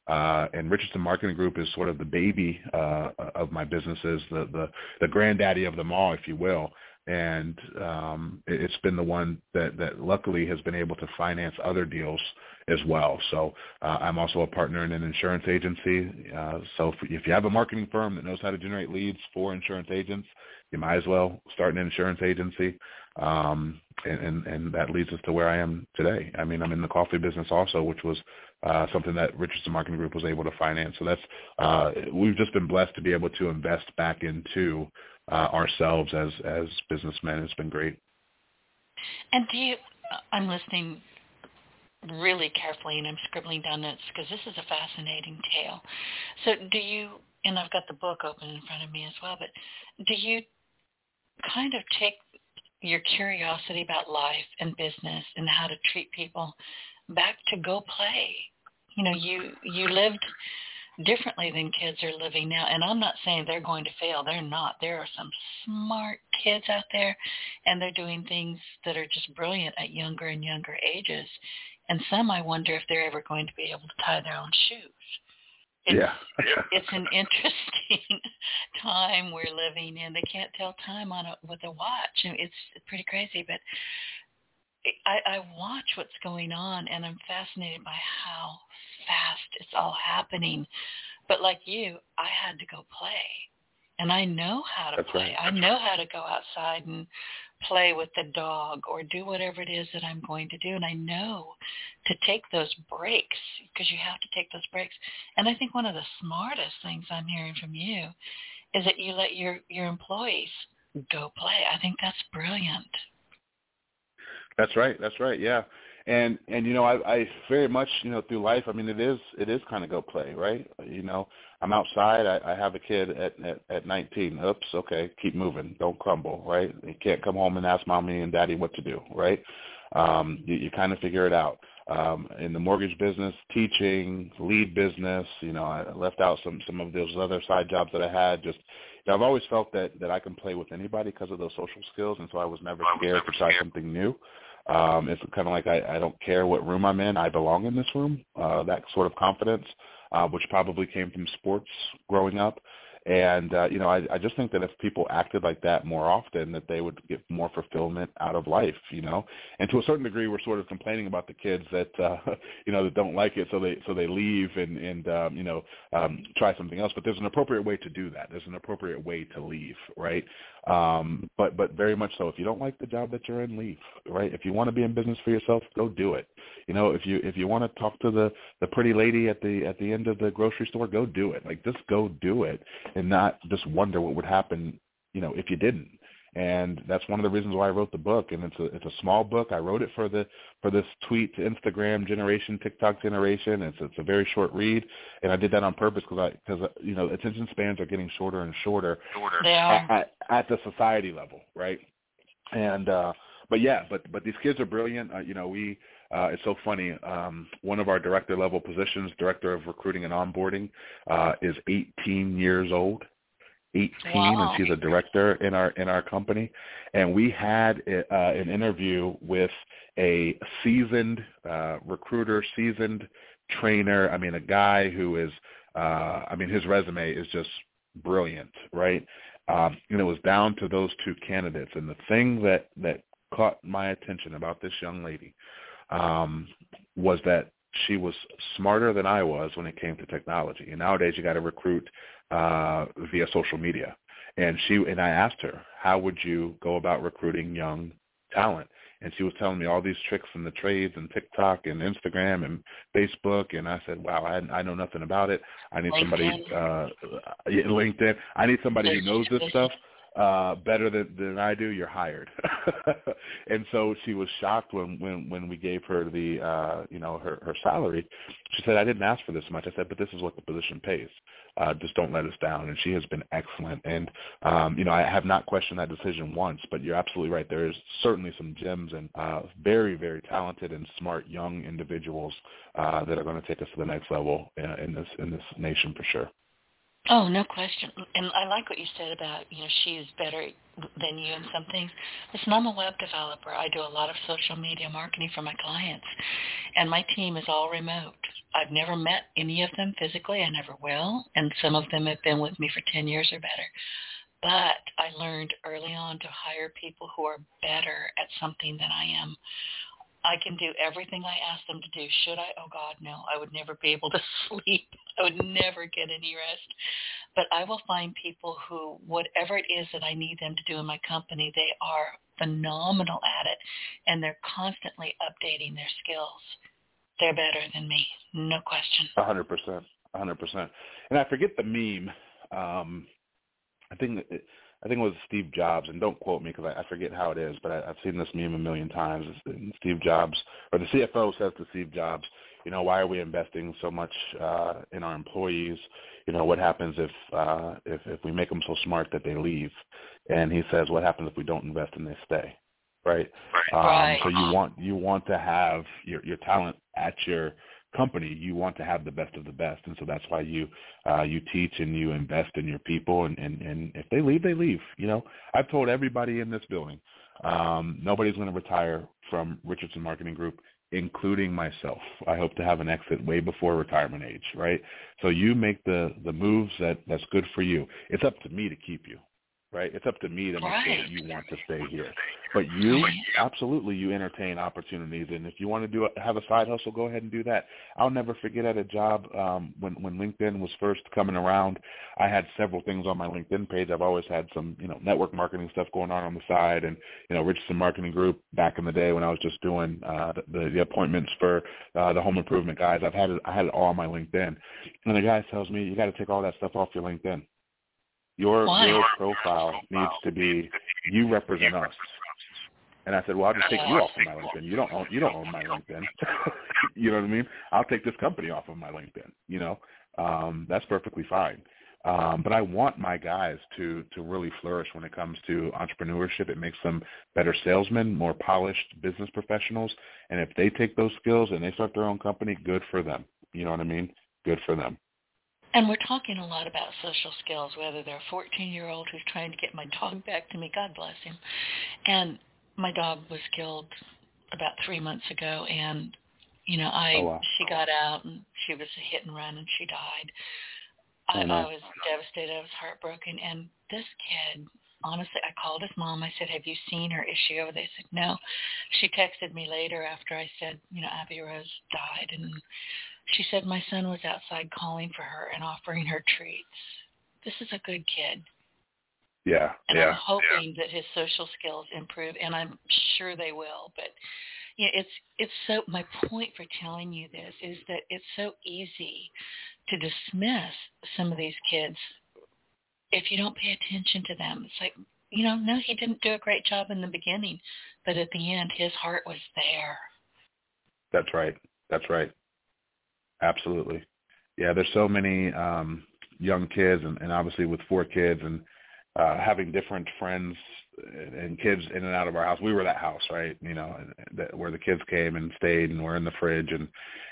Uh, and Richardson Marketing Group is sort of the baby uh, of my businesses, the, the the granddaddy of them all, if you will. And um, it's been the one that, that luckily has been able to finance other deals as well. So uh, I'm also a partner in an insurance agency. Uh, so if, if you have a marketing firm that knows how to generate leads for insurance agents, you might as well start an insurance agency. Um, and, and, and that leads us to where I am today. I mean, I'm in the coffee business also, which was uh, something that Richardson Marketing Group was able to finance. So that's uh, we've just been blessed to be able to invest back into uh, ourselves as as businessmen. It's been great.
And do you? I'm listening really carefully, and I'm scribbling down notes because this is a fascinating tale. So do you? And I've got the book open in front of me as well. But do you kind of take your curiosity about life and business and how to treat people back to go play. You know, you you lived differently than kids are living now. And I'm not saying they're going to fail. They're not. There are some smart kids out there and they're doing things that are just brilliant at younger and younger ages. And some I wonder if they're ever going to be able to tie their own shoes. It's,
yeah.
it's an interesting time we're living in. They can't tell time on a with a watch. And it's pretty crazy, but I, I watch what's going on and I'm fascinated by how fast it's all happening. But like you, I had to go play. And I know how to
That's
play.
Right. I
know how to go outside and play with the dog or do whatever it is that I'm going to do. And I know to take those breaks because you have to take those breaks. And I think one of the smartest things I'm hearing from you is that you let your, your employees go play. I think that's brilliant.
That's right. That's right. Yeah. And and you know I, I very much you know through life I mean it is it is kind of go play right? You know I'm outside I, I have a kid at, at at 19 oops okay keep moving. Don't crumble right? You can't come home and ask mommy and daddy what to do right? Um you, you kind of figure it out. Um in the mortgage business teaching lead business you know I left out some some of those other side jobs that I had. Just you know, I've always felt that that I can play with anybody because of those social skills and so I was never scared to try something new um, it's kind of like I, I don't care what room I'm in. I belong in this room. Uh, that sort of confidence, uh, which probably came from sports growing up. And uh, you know, I, I just think that if people acted like that more often, that they would get more fulfillment out of life. You know, and to a certain degree, we're sort of complaining about the kids that uh, you know that don't like it, so they so they leave and and um, you know um, try something else. But there's an appropriate way to do that. There's an appropriate way to leave, right? Um, but but very much so. If you don't like the job that you're in, leave. Right? If you want to be in business for yourself, go do it. You know, if you if you want to talk to the the pretty lady at the at the end of the grocery store, go do it. Like just go do it, and not just wonder what would happen. You know, if you didn't and that's one of the reasons why I wrote the book. And it's a it's a small book. I wrote it for the for this tweet to Instagram generation, TikTok generation. It's it's a very short read, and I did that on purpose because I because you know attention spans are getting shorter and shorter.
Shorter. They are.
At, at the society level, right? And uh, but yeah, but but these kids are brilliant. Uh, you know, we uh, it's so funny. Um, one of our director level positions, director of recruiting and onboarding, uh, is 18 years old. 18
wow.
and she's a director in our in our company and we had uh, an interview with a seasoned uh, recruiter seasoned trainer i mean a guy who is uh, i mean his resume is just brilliant right um, and it was down to those two candidates and the thing that that caught my attention about this young lady um, was that she was smarter than I was when it came to technology. And nowadays you got to recruit uh, via social media. And she and I asked her, how would you go about recruiting young talent? And she was telling me all these tricks and the trades and TikTok and Instagram and Facebook. And I said, wow, I, I know nothing about it. I need somebody, uh, LinkedIn. I need somebody who knows this stuff. Uh, better than, than I do, you're hired. and so she was shocked when, when, when we gave her the, uh, you know, her, her salary. She said, I didn't ask for this much. I said, but this is what the position pays. Uh, just don't let us down. And she has been excellent. And, um, you know, I have not questioned that decision once, but you're absolutely right. There is certainly some gems and uh, very, very talented and smart young individuals uh, that are going to take us to the next level in, in this in this nation for sure.
Oh, no question. And I like what you said about, you know, she's better than you in some things. Listen, I'm a web developer. I do a lot of social media marketing for my clients. And my team is all remote. I've never met any of them physically. I never will. And some of them have been with me for 10 years or better. But I learned early on to hire people who are better at something than I am I can do everything I ask them to do. Should I? Oh God, no. I would never be able to sleep. I would never get any rest. But I will find people who, whatever it is that I need them to do in my company, they are phenomenal at it, and they're constantly updating their skills. They're better than me, no question.
A hundred percent, a hundred percent. And I forget the meme. Um, I think that. It, I think it was Steve Jobs, and don't quote me because I, I forget how it is, but I, I've seen this meme a million times. Steve Jobs, or the CFO says to Steve Jobs, you know, why are we investing so much uh, in our employees? You know, what happens if uh, if if we make them so smart that they leave? And he says, what happens if we don't invest and they stay? Right.
right.
Um, so you want you want to have your your talent at your company, you want to have the best of the best, and so that's why you uh, you teach and you invest in your people. And, and and if they leave, they leave. You know, I've told everybody in this building, um, nobody's going to retire from Richardson Marketing Group, including myself. I hope to have an exit way before retirement age. Right. So you make the the moves that that's good for you. It's up to me to keep you right? It's up to me to make
right.
sure that you want to stay here. But you, absolutely, you entertain opportunities, and if you want to do a, have a side hustle, go ahead and do that. I'll never forget at a job um, when when LinkedIn was first coming around. I had several things on my LinkedIn page. I've always had some, you know, network marketing stuff going on on the side, and you know, Richardson Marketing Group back in the day when I was just doing uh, the, the appointments for uh, the home improvement guys. I've had it, I had it all on my LinkedIn, and the guy tells me you got to take all that stuff off your LinkedIn. Your your profile needs to be you represent us. And I said, well, I'll just take you off of my LinkedIn. You don't own you don't own my LinkedIn. you know what I mean? I'll take this company off of my LinkedIn. You know, um, that's perfectly fine. Um, but I want my guys to to really flourish when it comes to entrepreneurship. It makes them better salesmen, more polished business professionals. And if they take those skills and they start their own company, good for them. You know what I mean? Good for them.
And we're talking a lot about social skills, whether they're a 14-year-old who's trying to get my dog back to me, God bless him. And my dog was killed about three months ago, and you know, I
oh, wow.
she got out and she was a hit and run, and she died. I,
oh.
I was devastated. I was heartbroken, and this kid honestly, I called his mom. I said, have you seen her? Is she over? They said, no. She texted me later after I said, you know, Abby Rose died. And she said my son was outside calling for her and offering her treats. This is a good kid.
Yeah,
and
yeah.
I'm hoping yeah. that his social skills improve, and I'm sure they will. But you know, it's it's so. My point for telling you this is that it's so easy to dismiss some of these kids if you don't pay attention to them. It's like you know, no, he didn't do a great job in the beginning, but at the end, his heart was there.
That's right. That's right. Absolutely. Yeah, there's so many um, young kids, and, and obviously with four kids and uh, having different friends and kids in and out of our house. We were that house, right? You know, that, where the kids came and stayed and were in the fridge and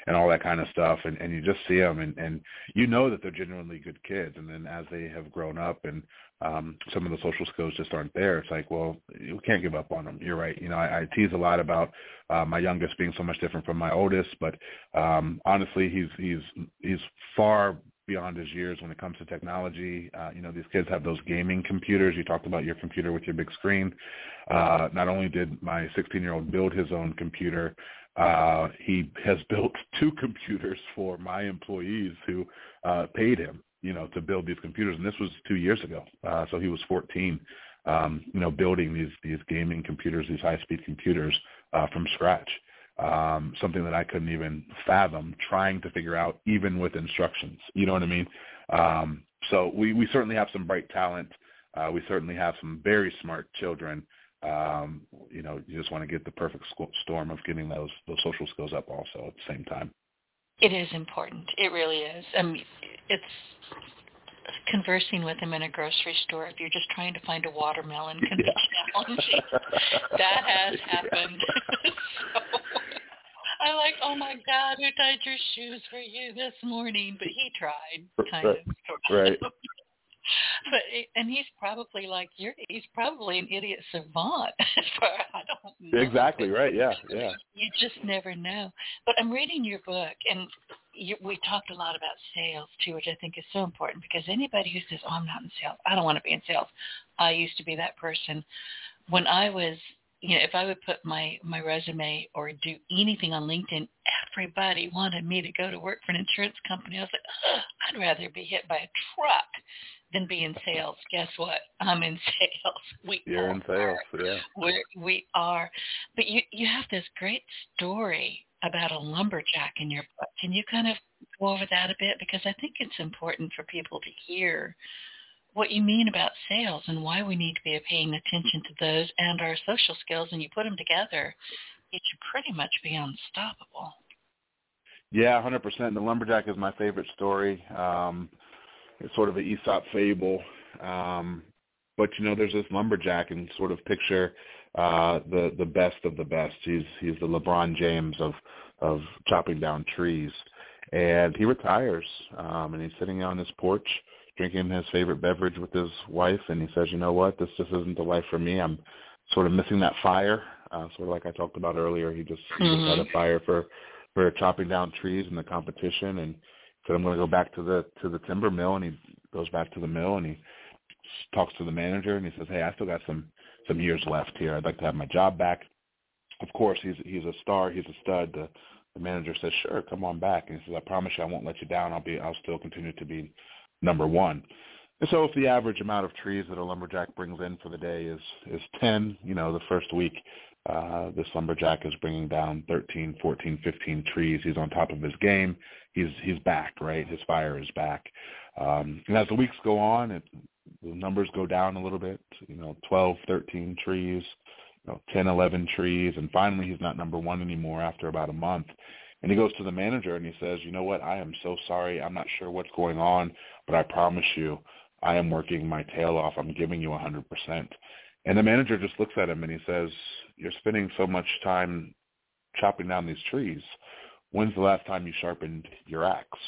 and all that kind of stuff. And and you just see them, and and you know that they're genuinely good kids. And then as they have grown up and um, some of the social skills just aren't there. It's like, well, you can't give up on them. You're right. You know, I, I tease a lot about uh, my youngest being so much different from my oldest, but um, honestly, he's he's he's far beyond his years when it comes to technology. Uh, you know, these kids have those gaming computers. You talked about your computer with your big screen. Uh, not only did my 16-year-old build his own computer, uh, he has built two computers for my employees who uh, paid him you know, to build these computers. And this was two years ago. Uh, so he was 14, um, you know, building these, these gaming computers, these high-speed computers uh, from scratch. Um, something that I couldn't even fathom trying to figure out even with instructions. You know what I mean? Um, so we, we certainly have some bright talent Uh, we certainly have some very smart children. Um, you know, you just want to get the perfect storm of getting those those social skills up also at the same time.
It is important. It really is. I mean, it's conversing with them in a grocery store if you're just trying to find a watermelon can yeah. be challenging. that has happened. so, I like, oh my God, who tied your shoes for you this morning? But he tried, kind
right.
of.
Right.
but and he's probably like you're he's probably an idiot savant I don't know.
Exactly right. Yeah, yeah.
You just never know. But I'm reading your book, and you, we talked a lot about sales too, which I think is so important because anybody who says, "Oh, I'm not in sales. I don't want to be in sales," I used to be that person. When I was you know, if I would put my my resume or do anything on LinkedIn, everybody wanted me to go to work for an insurance company. I was like, I'd rather be hit by a truck than be in sales. Guess what? I'm in sales. We
You're in sales, yeah.
We're, we are. But you you have this great story about a lumberjack in your book. Can you kind of go over that a bit? Because I think it's important for people to hear what you mean about sales and why we need to be paying attention to those and our social skills and you put them together, it should pretty much be unstoppable.
Yeah, 100%. The lumberjack is my favorite story. Um, it's sort of an Aesop fable. Um, but you know, there's this lumberjack and sort of picture uh, the the best of the best. He's he's the LeBron James of of chopping down trees, and he retires um, and he's sitting on his porch drinking his favorite beverage with his wife, and he says, "You know what? This just isn't the life for me. I'm sort of missing that fire." Uh, sort of like I talked about earlier. He just, he just had a mm-hmm. fire for for chopping down trees in the competition, and said, "I'm going to go back to the to the timber mill." And he goes back to the mill, and he talks to the manager, and he says, "Hey, I still got some some years left here. I'd like to have my job back." Of course, he's he's a star. He's a stud. The, the manager says, "Sure, come on back." And he says, "I promise you, I won't let you down. I'll be I'll still continue to be number one. So if the average amount of trees that a lumberjack brings in for the day is is 10, you know, the first week uh, this lumberjack is bringing down 13, 14, 15 trees. He's on top of his game. He's he's back, right? His fire is back. Um, and as the weeks go on, it, the numbers go down a little bit. You know, 12, 13 trees, you know, 10, 11 trees, and finally he's not number one anymore after about a month. And he goes to the manager and he says, you know what, I am so sorry. I'm not sure what's going on, but I promise you, I am working my tail off. I'm giving you 100%. And the manager just looks at him and he says, you're spending so much time chopping down these trees. When's the last time you sharpened your axe?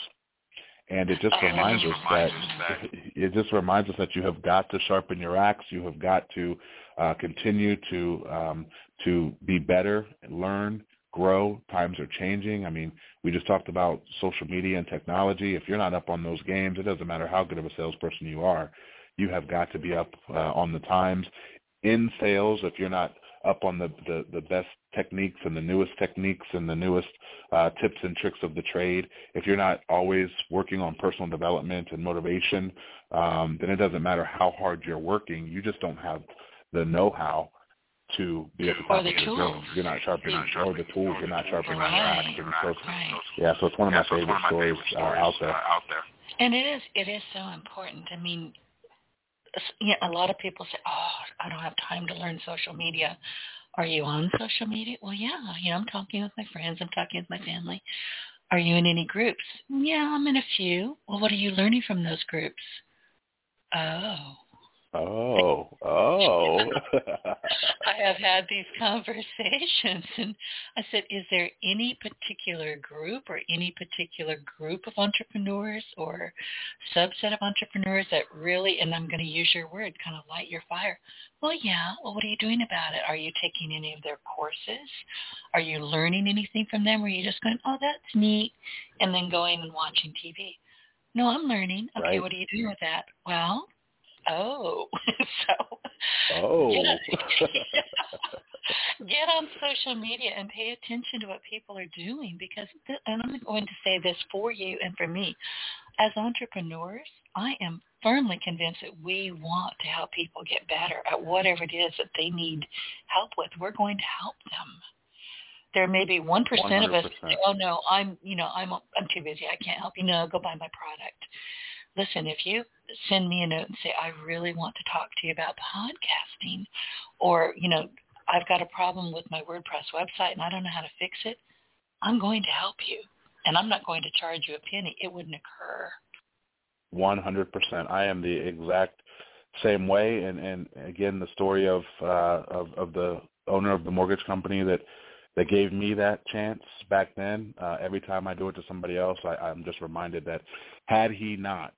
And it just reminds us that it just reminds us that you have got to sharpen your axe. You have got to uh, continue to um, to be better, learn, grow. Times are changing. I mean, we just talked about social media and technology. If you're not up on those games, it doesn't matter how good of a salesperson you are. You have got to be up uh, on the times. In sales, if you're not up on the, the, the best techniques and the newest techniques and the newest uh, tips and tricks of the trade, if you're not always working on personal development and motivation, um, then it doesn't matter how hard you're working. You just don't have the know-how to be at the top of your game. You're not sharpening, or the tools. You're not sharpening right. your axe. so, right. yeah, so it's one of my favorite my stories, uh, out there. out there.
And it is, it is so important. I mean, you know, a lot of people say, "Oh, I don't have time to learn social media." Are you on social media? Well, yeah. You know, I'm talking with my friends. I'm talking with my family. Are you in any groups? Yeah, I'm in a few. Well, what are you learning from those groups? Oh,
Oh, oh.
I have had these conversations and I said, is there any particular group or any particular group of entrepreneurs or subset of entrepreneurs that really, and I'm going to use your word, kind of light your fire? Well, yeah. Well, what are you doing about it? Are you taking any of their courses? Are you learning anything from them? Or are you just going, oh, that's neat, and then going and watching TV? No, I'm learning. Okay,
right.
what are you doing with that? Well, oh, so
oh,
get, get on social media and pay attention to what people are doing because, th- and I'm going to say this for you and for me, as entrepreneurs, I am firmly convinced that we want to help people get better at whatever it is that they need help with. We're going to help them there may be one percent of us say, "Oh no, I'm you know I'm I'm too busy. I can't help you." No, go buy my product listen, if you send me a note and say, I really want to talk to you about podcasting, or, you know, I've got a problem with my WordPress website and I don't know how to fix it, I'm going to help you. And I'm not going to charge you a penny. It wouldn't occur.
100%. I am the exact same way. And, and again, the story of, uh, of, of the owner of the mortgage company that that gave me that chance back then. Uh, every time I do it to somebody else, I, I'm just reminded that had he not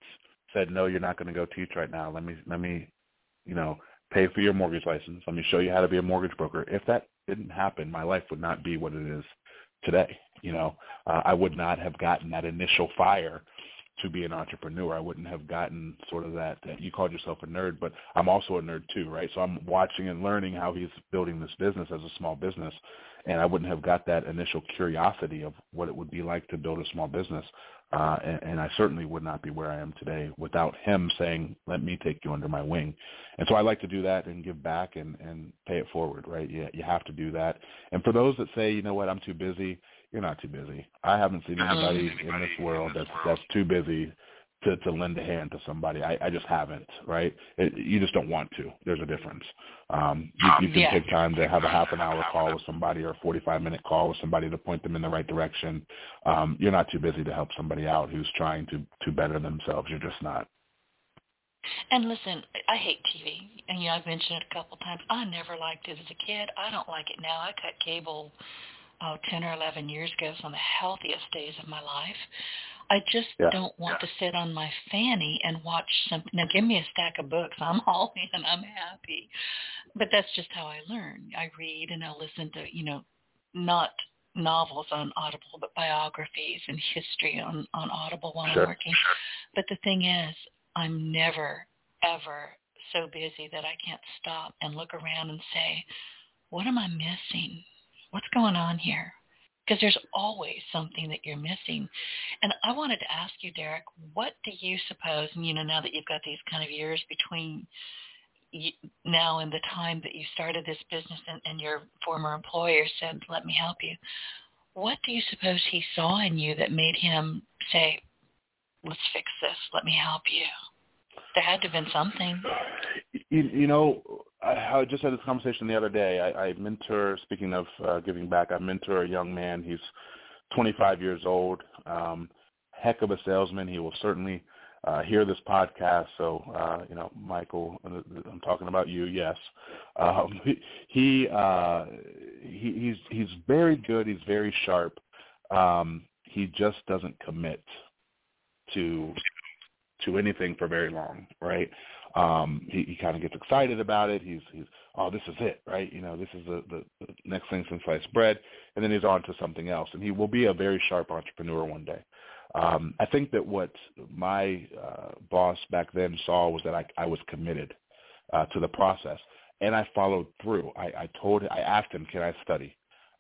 said, "No, you're not going to go teach right now. Let me let me, you know, pay for your mortgage license. Let me show you how to be a mortgage broker." If that didn't happen, my life would not be what it is today. You know, uh, I would not have gotten that initial fire to be an entrepreneur. I wouldn't have gotten sort of that, that you called yourself a nerd, but I'm also a nerd too, right? So I'm watching and learning how he's building this business as a small business and I wouldn't have got that initial curiosity of what it would be like to build a small business. Uh, and, and I certainly would not be where I am today without him saying, "Let me take you under my wing." And so I like to do that and give back and and pay it forward, right? Yeah, you have to do that. And for those that say, you know what, I'm too busy, you're not too busy. I haven't seen anybody in this world that's that's too busy to to lend a hand to somebody. I, I just haven't, right? It, you just don't want to. There's a difference. Um, you, you can yeah. take time to have a half an hour call with somebody or a 45 minute call with somebody to point them in the right direction. Um, you're not too busy to help somebody out who's trying to to better themselves. You're just not.
And listen, I hate TV, and you know I've mentioned it a couple of times. I never liked it as a kid. I don't like it now. I cut cable oh, 10 or 11 years ago. It's of the healthiest days of my life. I just yeah. don't want to sit on my fanny and watch something. Now, give me a stack of books. I'm all in. I'm happy. But that's just how I learn. I read and I listen to, you know, not novels on Audible, but biographies and history on, on Audible while sure. I'm working. But the thing is, I'm never, ever so busy that I can't stop and look around and say, what am I missing? What's going on here? Because there's always something that you're missing. And I wanted to ask you, Deryck, what do you suppose, and you know, now that you've got these kind of years between you, now and the time that you started this business and, and your former employer said, let me help you, what do you suppose he saw in you that made him say, let's fix this, let me help you? There had to have been something.
You, you know, I, just had this conversation the other day. I, I mentor, speaking of uh, giving back, I mentor a young man. He's 25 years old. Um, heck of a salesman. He will certainly uh, hear this podcast. So, uh, you know, Michael, uh, I'm talking about you. Yes, um, he, uh, he he's he's very good. He's very sharp. Um, he just doesn't commit to to anything for very long, right? Um he, he kind of gets excited about it. He's he's oh this is it right? You know this is the, the, the next thing since sliced bread and then he's on to something else and he will be a very sharp entrepreneur one day. Um i think that what my uh boss back then saw was that i i was committed uh to the process and i followed through. I i told i asked him can i study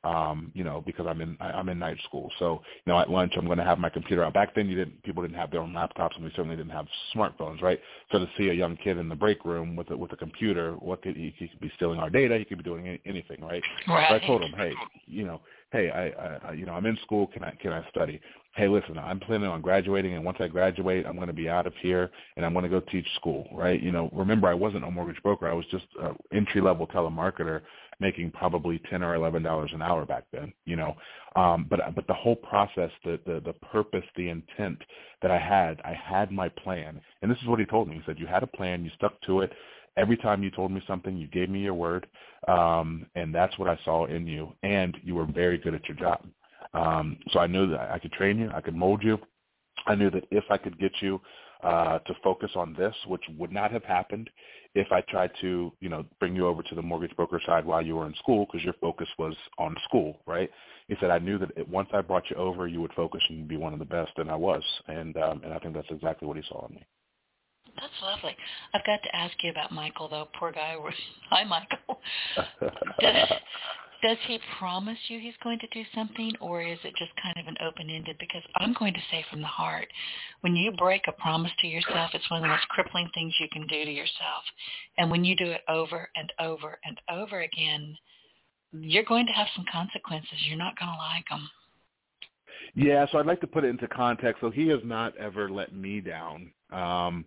um, you know, because I'm in I'm in night school. So, you know, at lunch I'm going to have my computer out. Back then, you didn't people didn't have their own laptops, and we certainly didn't have smartphones, right? So to see a young kid in the break room with a, with a computer, what could he, he could be stealing our data? He could be doing anything, right?
right.
So I told him, hey, you know, hey, I, I you know I'm in school. Can I can I study? Hey, listen, I'm planning on graduating, and once I graduate, I'm going to be out of here, and I'm going to go teach school, right? You know, remember I wasn't a mortgage broker. I was just an entry level telemarketer making probably ten or eleven dollars an hour back then, you know. Um, but but the whole process, the, the the purpose, the intent that I had, I had my plan, and this is what he told me. He said, "You had a plan, you stuck to it. Every time you told me something, you gave me your word, um, and that's what I saw in you. And you were very good at your job. Um, so I knew that I could train you, I could mold you. I knew that if I could get you uh, to focus on this, which would not have happened if I tried to, you know, bring you over to the mortgage broker side while you were in school because your focus was on school, right? He said, I knew that it, once I brought you over, you would focus and be one of the best, and I was. And um, and I think that's exactly what he saw in me.
That's lovely. I've got to ask you about Michael, though. Poor guy. Hi, Michael. does he promise you he's going to do something or is it just kind of an open-ended? Because i'm going to say from the heart when you break a promise to yourself it's one of the most crippling things you can do to yourself. And when you do it over and over and over again you're going to have some consequences. You're not going to like them
yeah so i'd like to put it into context. So he has not ever let me down. Um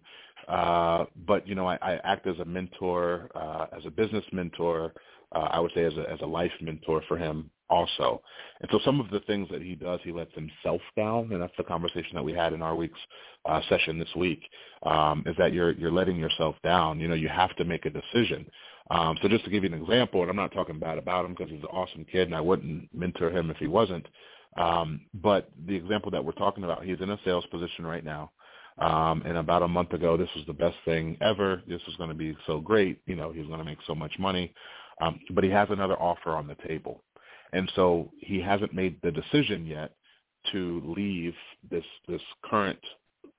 Uh, but you know, I, I act as a mentor, uh, as a business mentor. Uh, I would say as a as a life mentor for him also. And so some of the things that he does, he lets himself down, and that's the conversation that we had in our week's uh, session this week. Um, is that you're you're letting yourself down? You know, you have to make a decision. Um, so just to give you an example, and I'm not talking bad about him because he's an awesome kid, and I wouldn't mentor him if he wasn't. Um, but the example that we're talking about, he's in a sales position right now. Um, and about a month ago, this was the best thing ever. This was going to be so great. You know, he's going to make so much money. Um, but he has another offer on the table. And so he hasn't made the decision yet to leave this this current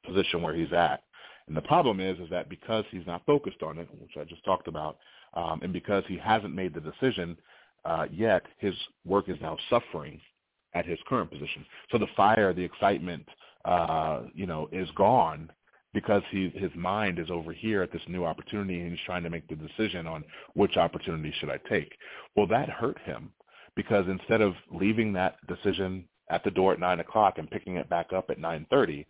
position where he's at. And the problem is, is that because he's not focused on it, which I just talked about, um, and because he hasn't made the decision uh, yet, his work is now suffering at his current position. So the fire, the excitement, uh, you know, is gone because he, his mind is over here at this new opportunity and he's trying to make the decision on which opportunity should I take. Well, that hurt him because instead of leaving that decision at the door at nine o'clock and picking it back up at nine thirty,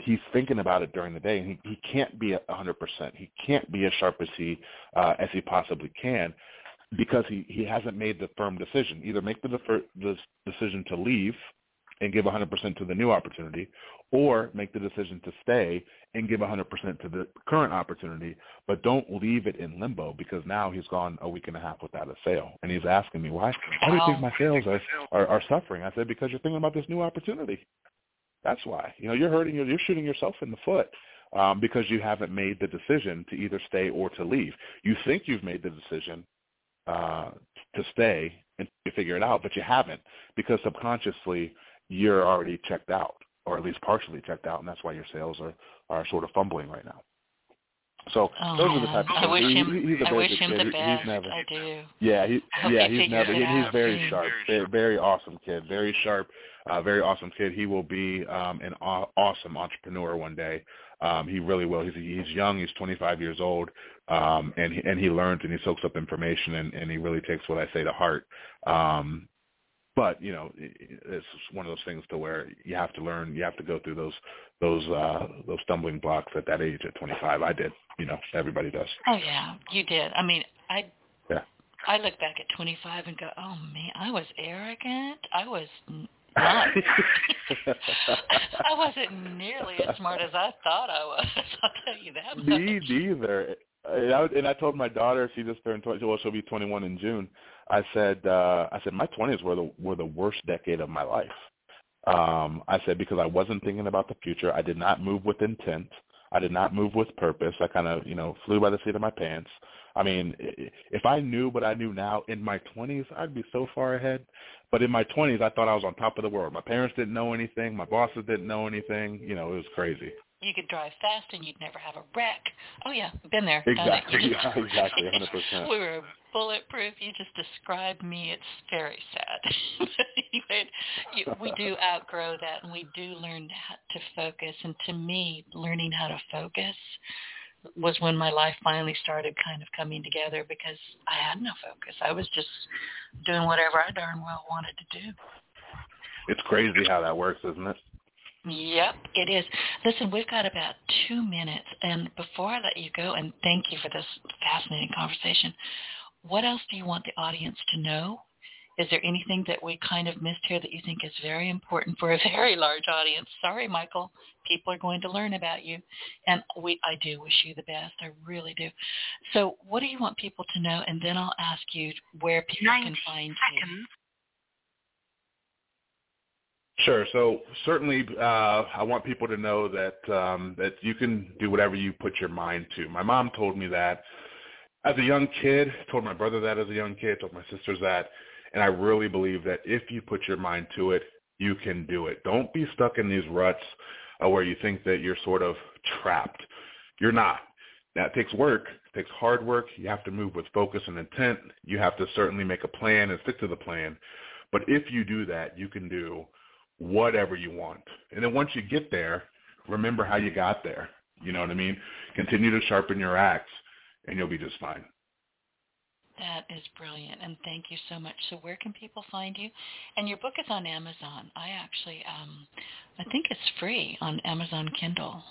he's thinking about it during the day and he, he can't be a hundred percent. He can't be as sharp as he uh, as he possibly can because he, he hasn't made the firm decision. Either make the, the decision to leave and give 100% to the new opportunity, or make the decision to stay and give 100% to the current opportunity, but don't leave it in limbo because now he's gone a week and a half without a sale. And he's asking me, why, why do you think my sales are, are, are suffering? I said, because you're thinking about this new opportunity. That's why. You know, you're hurting, you're, you're shooting yourself in the foot um, because you haven't made the decision to either stay or to leave. You think you've made the decision uh, to stay and you figure it out, but you haven't because subconsciously you're already checked out or at least partially checked out, and that's why your sales are, are sort of fumbling right now. So
oh,
those are the types of
I wish
he,
him,
he's a
I wish
kid.
the best.
He's never,
I do.
yeah, he, yeah, he's never. He, he's very sharp, very, very awesome kid, very sharp, uh, very awesome kid. He will be um, an aw- awesome entrepreneur one day. Um, he really will. He's he's young. He's 25 years old, um, and he, and he learns and he soaks up information and, and he really takes what I say to heart. Um, but you know, it- it's one of those things to where you have to learn. You have to go through those those uh, those stumbling blocks at that age at 25. I did. You know, everybody does.
Oh yeah, you did. I mean, I
Yeah.
I look back at 25 and go, oh man, I was arrogant. I was not. I wasn't nearly as smart as I thought I was. I'll tell you that much.
Me neither. And I, and I told my daughter, she just turned 20, well, she'll be 21 in June. I said, uh, I said, my 20s were the were the worst decade of my life. Um, I said because I wasn't thinking about the future. I did not move with intent. I did not move with purpose. I kind of, you know, flew by the seat of my pants. I mean, if I knew what I knew now in my 20s, I'd be so far ahead. But in my 20s, I thought I was on top of the world. My parents didn't know anything. My bosses didn't know anything. You know, it was crazy.
You could drive fast and you'd never have a wreck. Oh yeah, been there.
Exactly.
Just-
exactly. 100%.
we were bulletproof. You just described me. It's very sad. anyway, we do outgrow that, and we do learn to focus. And to me, learning how to focus was when my life finally started kind of coming together because I had no focus. I was just doing whatever I darn well wanted to do.
It's crazy how that works, isn't it?
Yep, it is. Listen, we've got about two minutes, and before I let you go, and thank you for this fascinating conversation, what else do you want the audience to know? Is there anything that we kind of missed here that you think is very important for a very large audience? Sorry, Michael. People are going to learn about you, and we I do wish you the best. I really do. So, what do you want people to know? And then I'll ask you where people can find you.
Sure. So certainly, uh, I want people to know that um, that you can do whatever you put your mind to. My mom told me that as a young kid. Told my brother that as a young kid. Told my sisters that, and I really believe that if you put your mind to it, you can do it. Don't be stuck in these ruts uh, where you think that you're sort of trapped. You're not. It takes work. It takes hard work. You have to move with focus and intent. You have to certainly make a plan and stick to the plan. But if you do that, you can do whatever you want. And then once you get there, remember how you got there. You know what I mean? Continue to sharpen your axe and you'll be just fine.
That is brilliant, and thank you so much. So, where can people find you? And your book is on Amazon. I actually, um, I think it's free on Amazon Kindle.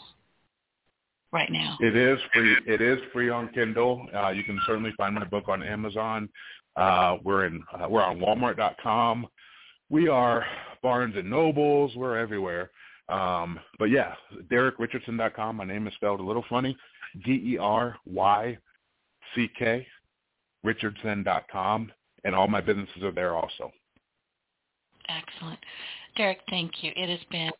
right now.
It is free. It is free on Kindle. Uh, you can certainly find my book on Amazon. Uh, we're in. Uh, we're on Walmart.com. We are Barnes and Nobles. We're everywhere. Um, but yeah, DeryckRichardson.com. My name is spelled a little funny. D-E-R-Y-C-K Richardson.com. And all my businesses are there also.
Excellent. Deryck, thank you. It has been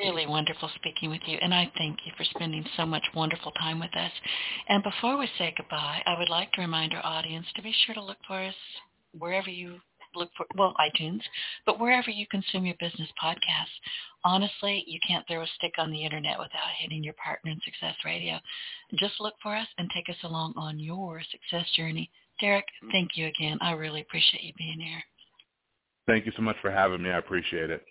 really wonderful speaking with you, and I thank you for spending so much wonderful time with us. And before we say goodbye, I would like to remind our audience to be sure to look for us wherever you look for, well, iTunes, but wherever you consume your business podcasts. Honestly, you can't throw a stick on the internet without hitting your partner in Success Radio. Just look for us and take us along on your success journey. Deryck, thank you again. I really appreciate you being here.
Thank you so much for having me. I appreciate it.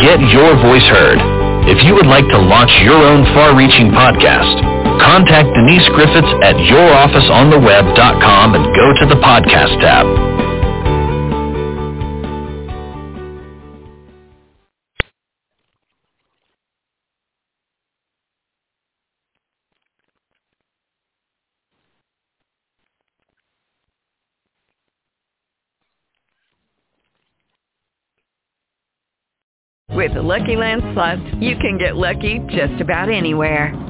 Get your voice heard. If you would like to launch your own far-reaching podcast, Contact Denise Griffiths at yourofficeontheweb.com and go to the podcast tab.
With the Lucky Land Slots, you can get lucky just about anywhere.